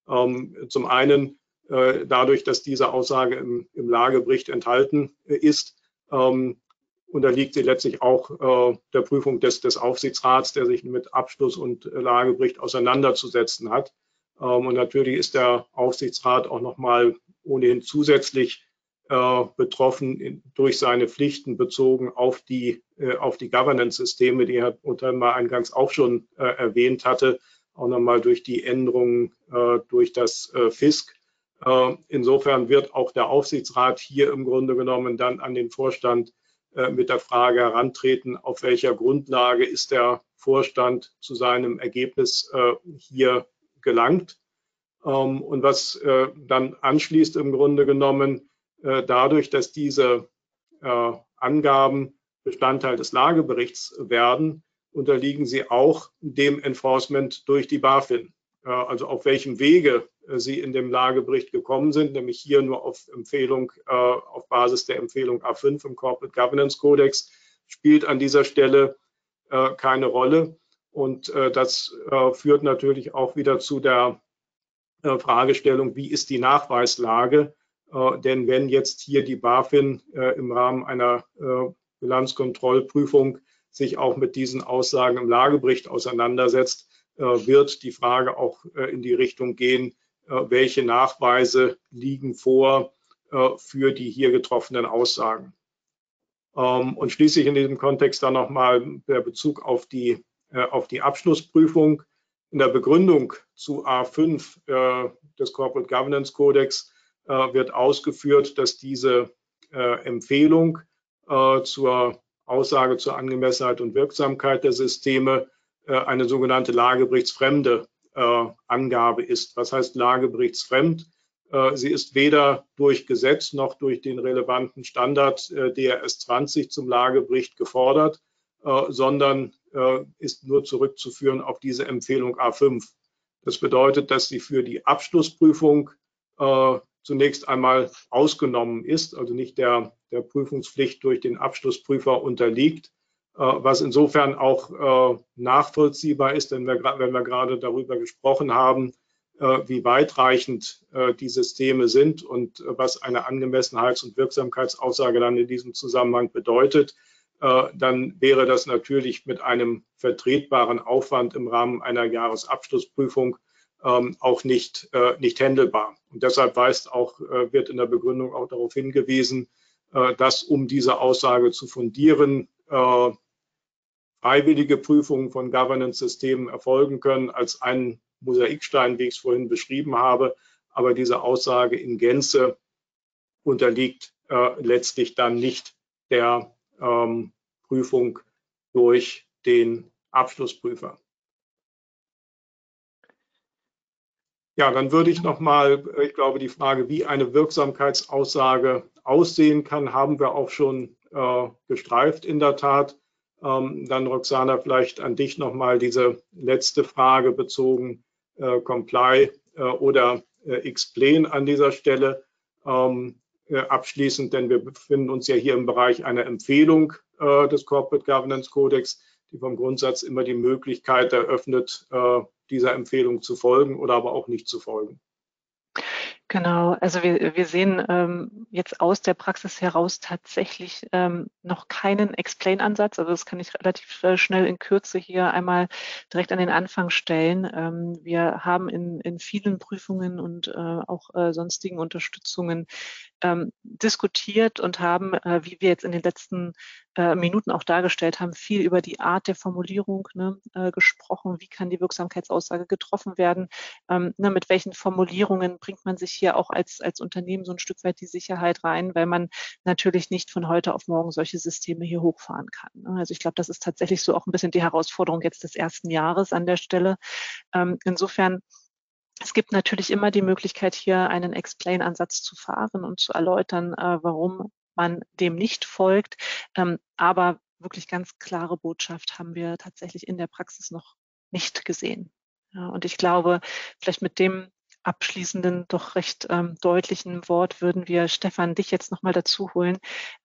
Ähm, zum einen äh, dadurch, dass diese Aussage im, im Lagebericht enthalten äh, ist, ähm, unterliegt sie letztlich auch äh, der Prüfung des, des Aufsichtsrats, der sich mit Abschluss und Lagebericht auseinanderzusetzen hat. Ähm, und natürlich ist der Aufsichtsrat auch nochmal ohnehin zusätzlich äh, betroffen durch seine Pflichten bezogen auf die, äh, auf die Governance-Systeme, die Herr Untermer eingangs auch schon äh, erwähnt hatte, auch nochmal durch die Änderungen durch das FISK. Insofern wird auch der Aufsichtsrat hier im Grunde genommen dann an den Vorstand mit der Frage herantreten, auf welcher Grundlage ist der Vorstand zu seinem Ergebnis hier gelangt. Ähm, und was äh, dann anschließt im Grunde genommen äh, dadurch, dass diese äh, Angaben Bestandteil des Lageberichts werden, unterliegen sie auch dem Enforcement durch die BaFin. Also auf welchem Wege sie in dem Lagebericht gekommen sind, nämlich hier nur auf Empfehlung, auf Basis der Empfehlung A5 im Corporate Governance Codex, spielt an dieser Stelle keine Rolle. Und äh, das äh, führt natürlich auch wieder zu der äh, Fragestellung, wie ist die Nachweislage? Äh, denn wenn jetzt hier die BaFin äh, im Rahmen einer äh, Bilanzkontrollprüfung sich auch mit diesen Aussagen im Lagebericht auseinandersetzt, wird die Frage auch in die Richtung gehen, welche Nachweise liegen vor für die hier getroffenen Aussagen. Ähm, und schließlich in diesem Kontext dann nochmal der Bezug auf die äh, auf die Abschlussprüfung. In der Begründung zu A5 äh, des Corporate Governance Codex äh, wird ausgeführt, dass diese Empfehlung zur Aussage zur Angemessenheit und Wirksamkeit der Systeme eine sogenannte lageberichtsfremde Angabe ist. Was heißt lageberichtsfremd? Sie ist weder durch Gesetz noch durch den relevanten Standard DRS 20 zum Lagebericht gefordert, sondern äh, ist nur zurückzuführen auf diese Empfehlung A5. Das bedeutet, dass sie für die Abschlussprüfung äh, zunächst einmal ausgenommen ist, also nicht der, der Prüfungspflicht durch den Abschlussprüfer unterliegt, äh, was insofern auch äh, nachvollziehbar ist, denn wir, wenn wir gerade darüber gesprochen haben, äh, wie weitreichend äh, die Systeme sind und was eine Angemessenheits- und Wirksamkeitsaussage dann in diesem Zusammenhang bedeutet, dann wäre das natürlich mit einem vertretbaren Aufwand im Rahmen einer Jahresabschlussprüfung ähm, auch nicht, äh, nicht händelbar. Und deshalb weist auch, äh, wird in der Begründung auch darauf hingewiesen, dass um diese Aussage zu fundieren, freiwillige Prüfungen von Governance-Systemen erfolgen können als ein Mosaikstein, wie ich es vorhin beschrieben habe. Aber diese Aussage in Gänze unterliegt letztlich dann nicht der ähm, Prüfung durch den Abschlussprüfer. Ja, dann würde ich noch mal, ich glaube, die Frage, wie eine Wirksamkeitsaussage aussehen kann, haben wir auch schon äh, gestreift in der Tat. Ähm, dann Roxana, vielleicht an dich noch mal diese letzte Frage bezogen, äh, Comply äh, oder äh, Explain an dieser Stelle. Ähm, äh, abschließend, denn wir befinden uns ja hier im Bereich einer Empfehlung äh, des Corporate Governance Codex, die vom Grundsatz immer die Möglichkeit eröffnet, äh, dieser Empfehlung zu folgen oder aber auch nicht zu folgen. Genau, also wir, wir sehen ähm, jetzt aus der Praxis heraus tatsächlich ähm, noch keinen Explain-Ansatz. Also das kann ich relativ äh, schnell in Kürze hier einmal direkt an den Anfang stellen. Ähm, wir haben in, in vielen Prüfungen und äh, auch äh, sonstigen Unterstützungen ähm, diskutiert und haben, äh, wie wir jetzt in den letzten äh, Minuten auch dargestellt haben, viel über die Art der Formulierung ne, äh, gesprochen. Wie kann die Wirksamkeitsaussage getroffen werden? Ähm, ne, mit welchen Formulierungen bringt man sich hier auch als, als Unternehmen so ein Stück weit die Sicherheit rein, weil man natürlich nicht von heute auf morgen solche Systeme hier hochfahren kann. Ne? Also ich glaube, das ist tatsächlich so auch ein bisschen die Herausforderung jetzt des ersten Jahres an der Stelle. Ähm, insofern es gibt natürlich immer die Möglichkeit, hier einen Explain-Ansatz zu fahren und zu erläutern, äh, warum man dem nicht folgt. Ähm, aber wirklich ganz klare Botschaft haben wir tatsächlich in der Praxis noch nicht gesehen. Ja, und ich glaube, vielleicht mit dem abschließenden, doch recht ähm, deutlichen Wort würden wir Stefan dich jetzt nochmal dazu holen,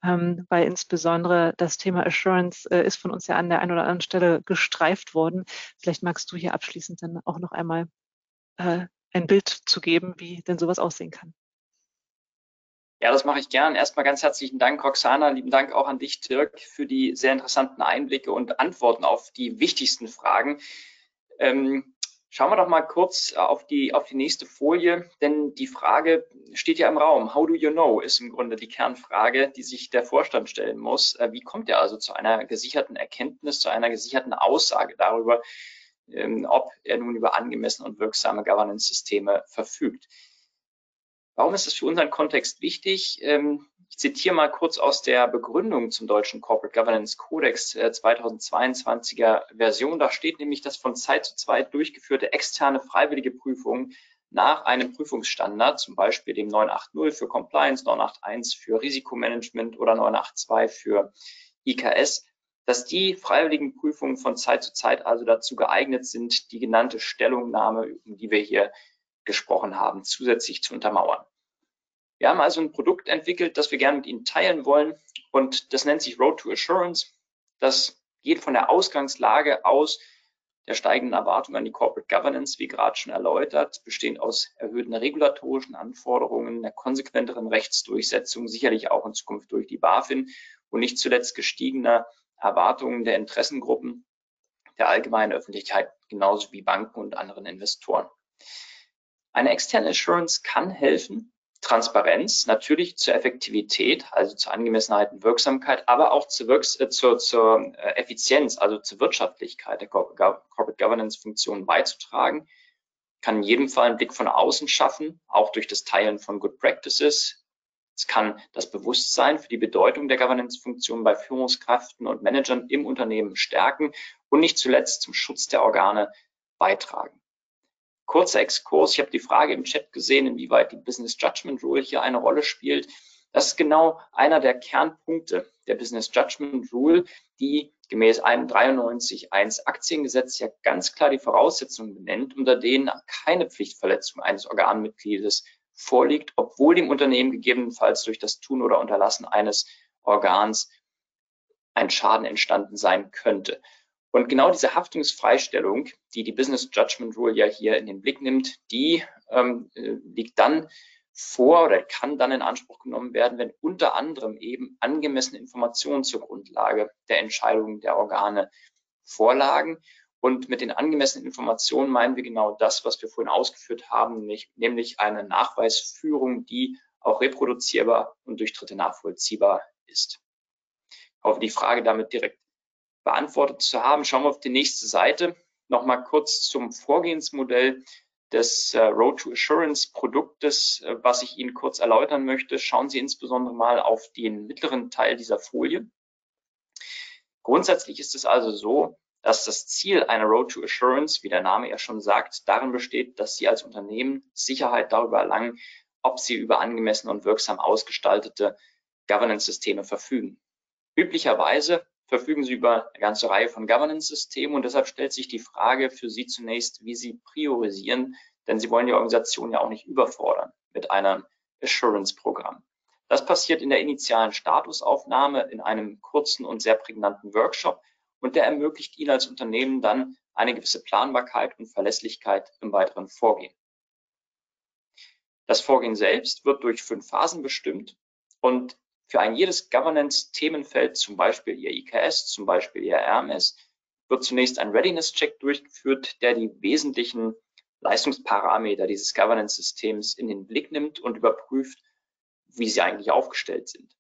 ähm, weil insbesondere das Thema Assurance äh, ist von uns ja an der einen oder anderen Stelle gestreift worden. Vielleicht magst du hier abschließend dann auch noch einmal äh, ein Bild zu geben, wie denn sowas aussehen kann. Ja, das mache ich gern. Erstmal ganz herzlichen Dank, Roxana. Lieben Dank auch an dich, Dirk, für die sehr interessanten Einblicke und Antworten auf die wichtigsten Fragen. Ähm, schauen wir doch mal kurz auf die, auf die nächste Folie, denn die Frage steht ja im Raum. How do you know ist im Grunde die Kernfrage, die sich der Vorstand stellen muss. Äh, wie kommt er also zu einer gesicherten Erkenntnis, zu einer gesicherten Aussage darüber, ob er nun über angemessene und wirksame Governance-Systeme verfügt. Warum ist das für unseren Kontext wichtig? Ähm, ich zitiere mal kurz aus der Begründung zum deutschen Corporate Governance Codex 2022er äh, Version. Da steht nämlich, dass von Zeit zu Zeit durchgeführte externe freiwillige Prüfungen nach einem Prüfungsstandard, zum Beispiel dem 980 für Compliance, 981 für Risikomanagement oder 982 für IKS, dass die freiwilligen Prüfungen von Zeit zu Zeit also dazu geeignet sind, die genannte Stellungnahme, um die wir hier gesprochen haben, zusätzlich zu untermauern. Wir haben also ein Produkt entwickelt, das wir gerne mit Ihnen teilen wollen und das nennt sich Road to Assurance. Das geht von der Ausgangslage aus der steigenden Erwartung an die Corporate Governance, wie gerade schon erläutert, bestehend aus erhöhten regulatorischen Anforderungen, der konsequenteren Rechtsdurchsetzung, sicherlich auch in Zukunft durch die BaFin und nicht zuletzt gestiegener Erwartungen der Interessengruppen der allgemeinen Öffentlichkeit genauso wie Banken und anderen Investoren. Eine externe Assurance kann helfen, Transparenz natürlich zur Effektivität, also zur Angemessenheit und Wirksamkeit, aber auch zur, Wirks äh, zur, zur äh, Effizienz, also zur Wirtschaftlichkeit der Corporate Governance Funktionen beizutragen, kann in jedem Fall einen Blick von außen schaffen, auch durch das Teilen von Good Practices, es kann das Bewusstsein für die Bedeutung der Governance-Funktion bei Führungskräften und Managern im Unternehmen stärken und nicht zuletzt zum Schutz der Organe beitragen. Kurzer Exkurs, ich habe die Frage im Chat gesehen, inwieweit die Business Judgment Rule hier eine Rolle spielt. Das ist genau einer der Kernpunkte der Business Judgment Rule, die gemäß 93.1 Aktiengesetz ja ganz klar die Voraussetzungen benennt, unter denen keine Pflichtverletzung eines Organmitgliedes vorliegt, obwohl dem Unternehmen gegebenenfalls durch das Tun oder Unterlassen eines Organs ein Schaden entstanden sein könnte. Und genau diese Haftungsfreistellung, die die Business Judgment Rule ja hier in den Blick nimmt, die ähm, äh, liegt dann vor oder kann dann in Anspruch genommen werden, wenn unter anderem eben angemessene Informationen zur Grundlage der Entscheidungen der Organe vorlagen. Und mit den angemessenen Informationen meinen wir genau das, was wir vorhin ausgeführt haben, nämlich eine Nachweisführung, die auch reproduzierbar und durch Dritte nachvollziehbar ist. Ich hoffe, die Frage damit direkt beantwortet zu haben. Schauen wir auf die nächste Seite. Nochmal kurz zum Vorgehensmodell des äh, Road to Assurance Produktes, äh, was ich Ihnen kurz erläutern möchte. Schauen Sie insbesondere mal auf den mittleren Teil dieser Folie. Grundsätzlich ist es also so, dass das Ziel einer Road to Assurance, wie der Name ja schon sagt, darin besteht, dass Sie als Unternehmen Sicherheit darüber erlangen, ob Sie über angemessen und wirksam ausgestaltete Governance-Systeme verfügen. Üblicherweise verfügen Sie über eine ganze Reihe von Governance-Systemen und deshalb stellt sich die Frage für Sie zunächst, wie Sie priorisieren, denn Sie wollen die Organisation ja auch nicht überfordern mit einem Assurance-Programm. Das passiert in der initialen Statusaufnahme in einem kurzen und sehr prägnanten Workshop, und der ermöglicht Ihnen als Unternehmen dann eine gewisse Planbarkeit und Verlässlichkeit im weiteren Vorgehen. Das Vorgehen selbst wird durch fünf Phasen bestimmt und für ein jedes Governance-Themenfeld, zum Beispiel Ihr IKS, zum Beispiel Ihr RMS, wird zunächst ein Readiness-Check durchgeführt, der die wesentlichen Leistungsparameter dieses Governance-Systems in den Blick nimmt und überprüft, wie sie eigentlich aufgestellt sind.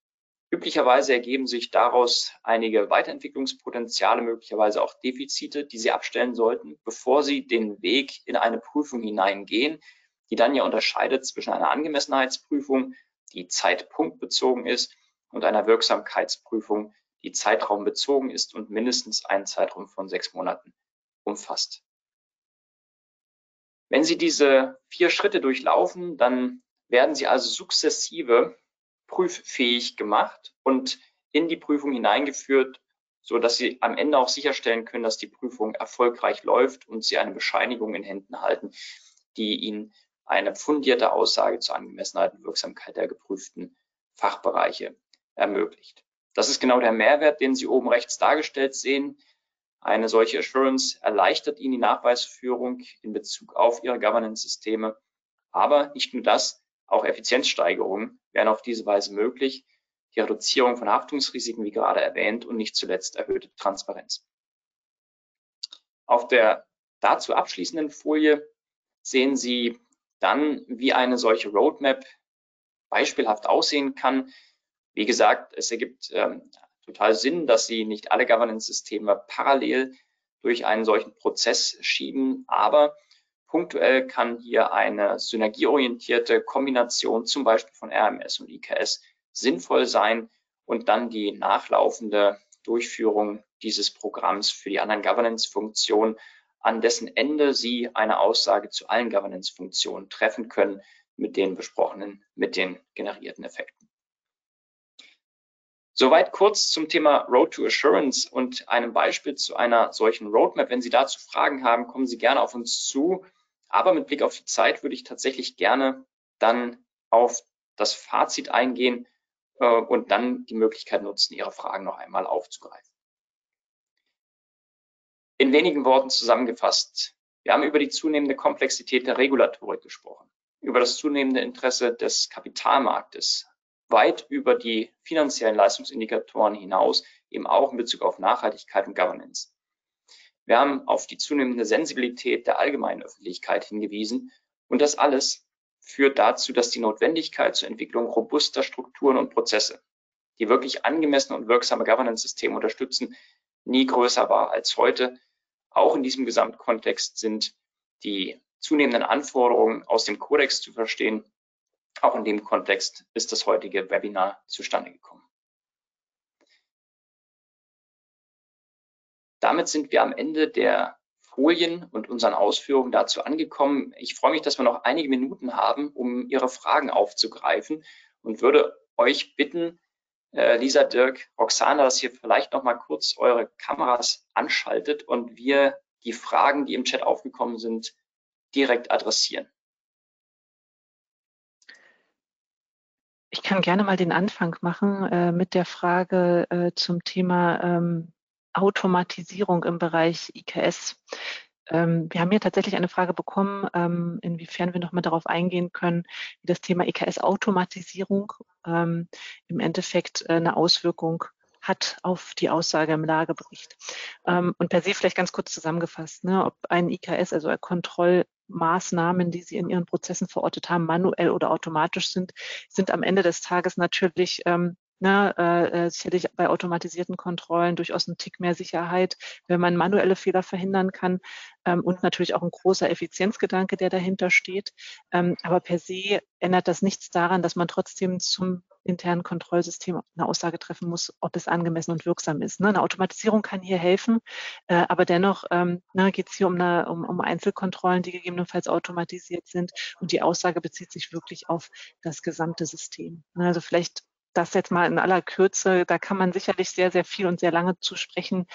Üblicherweise ergeben sich daraus einige Weiterentwicklungspotenziale, möglicherweise auch Defizite, die Sie abstellen sollten, bevor Sie den Weg in eine Prüfung hineingehen, die dann ja unterscheidet zwischen einer Angemessenheitsprüfung, die zeitpunktbezogen ist, und einer Wirksamkeitsprüfung, die zeitraumbezogen ist und mindestens einen Zeitraum von sechs Monaten umfasst. Wenn Sie diese vier Schritte durchlaufen, dann werden Sie also sukzessive prüffähig gemacht und in die Prüfung hineingeführt, so dass Sie am Ende auch sicherstellen können, dass die Prüfung erfolgreich läuft und Sie eine Bescheinigung in Händen halten, die Ihnen eine fundierte Aussage zur Angemessenheit und Wirksamkeit der geprüften Fachbereiche ermöglicht. Das ist genau der Mehrwert, den Sie oben rechts dargestellt sehen. Eine solche Assurance erleichtert Ihnen die Nachweisführung in Bezug auf Ihre Governance-Systeme. Aber nicht nur das, auch Effizienzsteigerungen wären auf diese Weise möglich, die Reduzierung von Haftungsrisiken, wie gerade erwähnt, und nicht zuletzt erhöhte Transparenz. Auf der dazu abschließenden Folie sehen Sie dann, wie eine solche Roadmap beispielhaft aussehen kann. Wie gesagt, es ergibt ähm, total Sinn, dass Sie nicht alle Governance-Systeme parallel durch einen solchen Prozess schieben, aber Punktuell kann hier eine synergieorientierte Kombination zum Beispiel von RMS und IKS sinnvoll sein und dann die nachlaufende Durchführung dieses Programms für die anderen Governance-Funktionen, an dessen Ende Sie eine Aussage zu allen Governance-Funktionen treffen können mit den besprochenen, mit den generierten Effekten. Soweit kurz zum Thema Road to Assurance und einem Beispiel zu einer solchen Roadmap. Wenn Sie dazu Fragen haben, kommen Sie gerne auf uns zu. Aber mit Blick auf die Zeit würde ich tatsächlich gerne dann auf das Fazit eingehen äh, und dann die Möglichkeit nutzen, Ihre Fragen noch einmal aufzugreifen. In wenigen Worten zusammengefasst. Wir haben über die zunehmende Komplexität der Regulatorik gesprochen, über das zunehmende Interesse des Kapitalmarktes, weit über die finanziellen Leistungsindikatoren hinaus, eben auch in Bezug auf Nachhaltigkeit und Governance. Wir haben auf die zunehmende Sensibilität der allgemeinen Öffentlichkeit hingewiesen und das alles führt dazu, dass die Notwendigkeit zur Entwicklung robuster Strukturen und Prozesse, die wirklich angemessene und wirksame Governance-Systeme unterstützen, nie größer war als heute. Auch in diesem Gesamtkontext sind die zunehmenden Anforderungen aus dem Kodex zu verstehen. Auch in dem Kontext ist das heutige Webinar zustande gekommen. Damit sind wir am Ende der Folien und unseren Ausführungen dazu angekommen. Ich freue mich, dass wir noch einige Minuten haben, um Ihre Fragen aufzugreifen und würde euch bitten, äh, Lisa, Dirk, Roxana, dass ihr vielleicht noch mal kurz eure Kameras anschaltet und wir die Fragen, die im Chat aufgekommen sind, direkt adressieren. Ich kann gerne mal den Anfang machen äh, mit der Frage äh, zum Thema ähm, Automatisierung im Bereich IKS. Ähm, wir haben hier tatsächlich eine Frage bekommen, ähm, inwiefern wir nochmal darauf eingehen können, wie das Thema IKS-Automatisierung ähm, im Endeffekt äh, eine Auswirkung hat auf die Aussage im Lagebericht. Ähm, und per se vielleicht ganz kurz zusammengefasst, ne, ob ein IKS, also Kontrollmaßnahmen, die Sie in Ihren Prozessen verortet haben, manuell oder automatisch sind, sind am Ende des Tages natürlich ähm, Ne, äh, äh, sicherlich bei automatisierten Kontrollen durchaus ein Tick mehr Sicherheit, wenn man manuelle Fehler verhindern kann ähm, und natürlich auch ein großer Effizienzgedanke, der dahinter steht. Ähm, aber per se ändert das nichts daran, dass man trotzdem zum internen Kontrollsystem eine Aussage treffen muss, ob es angemessen und wirksam ist. Ne? Eine Automatisierung kann hier helfen, äh, aber dennoch ähm, ne, geht es hier um, eine, um, um Einzelkontrollen, die gegebenenfalls automatisiert sind und die Aussage bezieht sich wirklich auf das gesamte System. Ne? Also vielleicht das jetzt mal in aller Kürze, da kann man sicherlich sehr, sehr viel und sehr lange zu sprechen.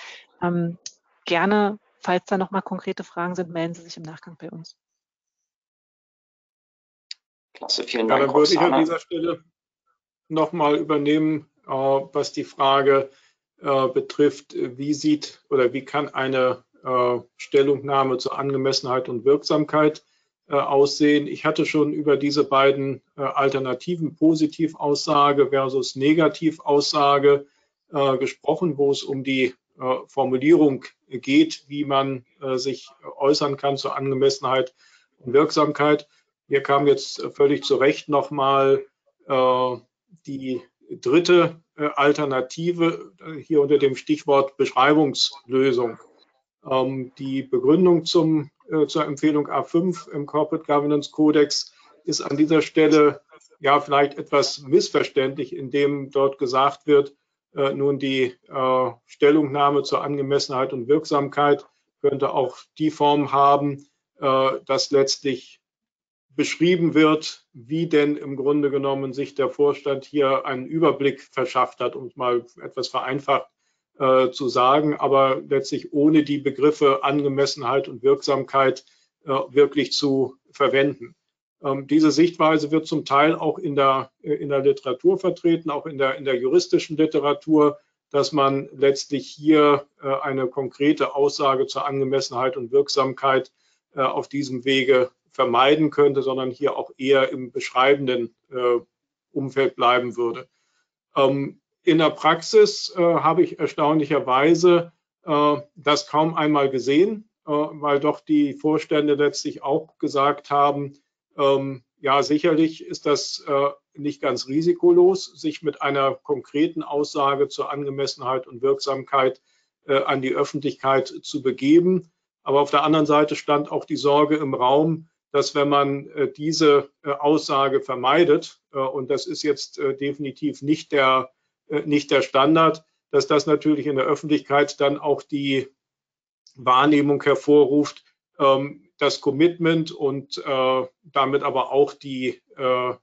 Ähm, gerne, falls da nochmal konkrete Fragen sind, melden Sie sich im Nachgang bei uns. Klasse, vielen Dank. Ja, dann würde ich an dieser Stelle nochmal übernehmen, äh, was die Frage äh, betrifft, wie sieht oder wie kann eine äh, Stellungnahme zur Angemessenheit und Wirksamkeit äh, aussehen. Ich hatte schon über diese beiden äh, Alternativen Positivaussage versus Negativaussage äh, gesprochen, wo es um die Formulierung geht, wie man sich äußern kann zur Angemessenheit und Wirksamkeit. Hier kam jetzt völlig zu Recht nochmal die dritte äh, Alternative äh, hier unter dem Stichwort Beschreibungslösung. Ähm, die Begründung zum, äh, zur Empfehlung A5 im Corporate Governance Codex ist an dieser Stelle ja vielleicht etwas missverständlich, indem dort gesagt wird, äh, nun die äh, Stellungnahme zur Angemessenheit und Wirksamkeit könnte auch die Form haben, äh, dass letztlich beschrieben wird, wie denn im Grunde genommen sich der Vorstand hier einen Überblick verschafft hat, um es mal etwas vereinfacht äh, zu sagen, aber letztlich ohne die Begriffe Angemessenheit und Wirksamkeit äh, wirklich zu verwenden. Ähm, diese Sichtweise wird zum Teil auch in der, äh, in der Literatur vertreten, auch in der, in der juristischen Literatur, dass man letztlich hier äh, eine konkrete Aussage zur Angemessenheit und Wirksamkeit äh, auf diesem Wege vermeiden könnte, sondern hier auch eher im beschreibenden äh, Umfeld bleiben würde. Ähm, in der Praxis äh, habe ich erstaunlicherweise äh, das kaum einmal gesehen, äh, weil doch die Vorstände letztlich auch gesagt haben, ähm, ja, sicherlich ist das äh, nicht ganz risikolos, sich mit einer konkreten Aussage zur Angemessenheit und Wirksamkeit äh, an die Öffentlichkeit zu begeben. Aber auf der anderen Seite stand auch die Sorge im Raum, dass wenn man äh, diese Aussage vermeidet, und das ist jetzt definitiv nicht der, nicht der Standard, dass das natürlich in der Öffentlichkeit dann auch die Wahrnehmung hervorruft, ähm, das Commitment und damit aber auch die, ja,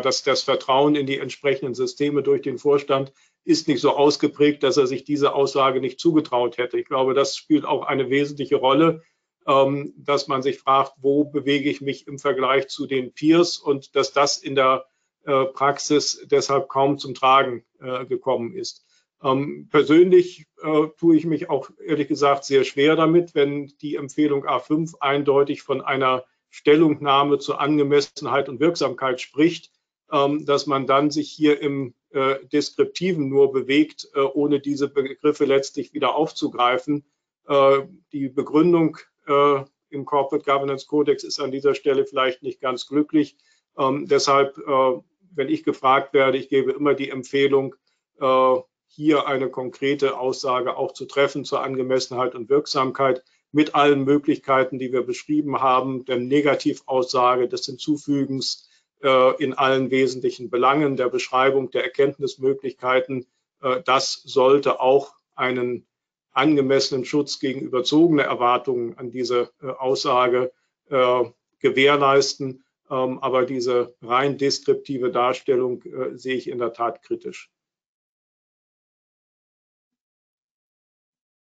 das, das Vertrauen in die entsprechenden Systeme durch den Vorstand ist nicht so ausgeprägt, dass er sich diese Aussage nicht zugetraut hätte. Ich glaube, das spielt auch eine wesentliche Rolle, ähm, dass man sich fragt, wo bewege ich mich im Vergleich zu den Peers und dass das in der äh, Praxis deshalb kaum zum Tragen äh, gekommen ist. Ähm, persönlich äh, tue ich mich auch ehrlich gesagt sehr schwer damit, wenn die Empfehlung A5 eindeutig von einer Stellungnahme zur Angemessenheit und Wirksamkeit spricht, ähm, dass man dann sich hier im äh, Deskriptiven nur bewegt, äh, ohne diese Begriffe letztlich wieder aufzugreifen. Äh, die Begründung äh, im Corporate Governance Codex ist an dieser Stelle vielleicht nicht ganz glücklich. Ähm, deshalb, äh, wenn ich gefragt werde, ich gebe immer die Empfehlung, äh, hier eine konkrete Aussage auch zu treffen zur Angemessenheit und Wirksamkeit mit allen Möglichkeiten, die wir beschrieben haben, der Negativaussage, des Hinzufügens äh, in allen wesentlichen Belangen, der Beschreibung der Erkenntnismöglichkeiten. Äh, das sollte auch einen angemessenen Schutz gegen überzogene Erwartungen an diese Aussage äh, gewährleisten. Ähm, aber diese rein deskriptive Darstellung äh, sehe ich in der Tat kritisch.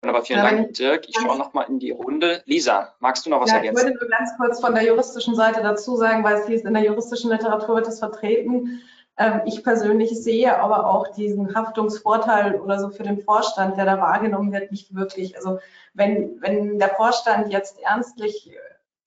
Aber vielen Dank, Dirk. Ich schaue noch mal in die Runde. Lisa, magst du noch was ja, ergänzen? Ich würde nur ganz kurz von der juristischen Seite dazu sagen, weil es hieß, in der juristischen Literatur wird es vertreten. Ähm, ich persönlich sehe aber auch diesen Haftungsvorteil oder so für den Vorstand, der da wahrgenommen wird, nicht wirklich. Also wenn, wenn der Vorstand jetzt ernstlich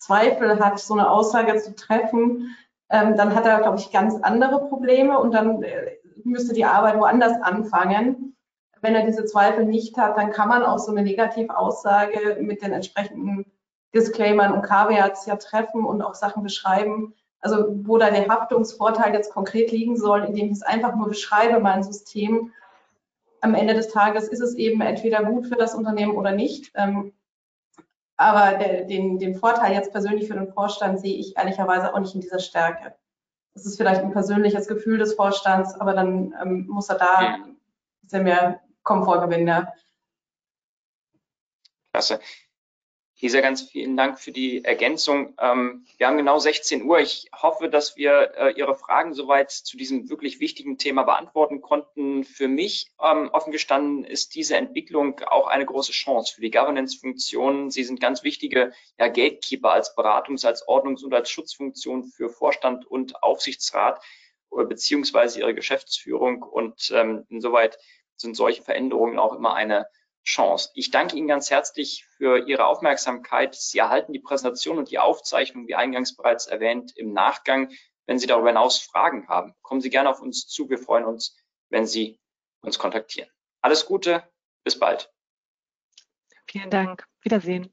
Zweifel hat, so eine Aussage zu treffen, ähm, dann hat er, glaube ich, ganz andere Probleme und dann äh, müsste die Arbeit woanders anfangen. Wenn er diese Zweifel nicht hat, dann kann man auch so eine Negativaussage mit den entsprechenden Disclaimern und Caveats ja treffen und auch Sachen beschreiben, also wo da der Haftungsvorteil jetzt konkret liegen soll, indem ich es einfach nur beschreibe, mein System. Am Ende des Tages ist es eben entweder gut für das Unternehmen oder nicht. Ähm, aber der, den, den Vorteil jetzt persönlich für den Vorstand sehe ich ehrlicherweise auch nicht in dieser Stärke. Das ist vielleicht ein persönliches Gefühl des Vorstands, aber dann ähm, muss er da ein bisschen mehr Komfort gewinnen. Ja. Klasse. Lisa, ganz vielen Dank für die Ergänzung. Ähm, wir haben genau 16 Uhr. Ich hoffe, dass wir äh, Ihre Fragen soweit zu diesem wirklich wichtigen Thema beantworten konnten. Für mich ähm, offen gestanden ist diese Entwicklung auch eine große Chance für die Governance-Funktionen. Sie sind ganz wichtige ja, Gatekeeper als Beratungs-, als Ordnungs- und als Schutzfunktion für Vorstand und Aufsichtsrat äh, beziehungsweise ihre Geschäftsführung. Und ähm, insoweit sind solche Veränderungen auch immer eine Chance. Ich danke Ihnen ganz herzlich für Ihre Aufmerksamkeit. Sie erhalten die Präsentation und die Aufzeichnung, wie eingangs bereits erwähnt, im Nachgang. Wenn Sie darüber hinaus Fragen haben, kommen Sie gerne auf uns zu. Wir freuen uns, wenn Sie uns kontaktieren. Alles Gute, bis bald. Vielen Dank. Wiedersehen.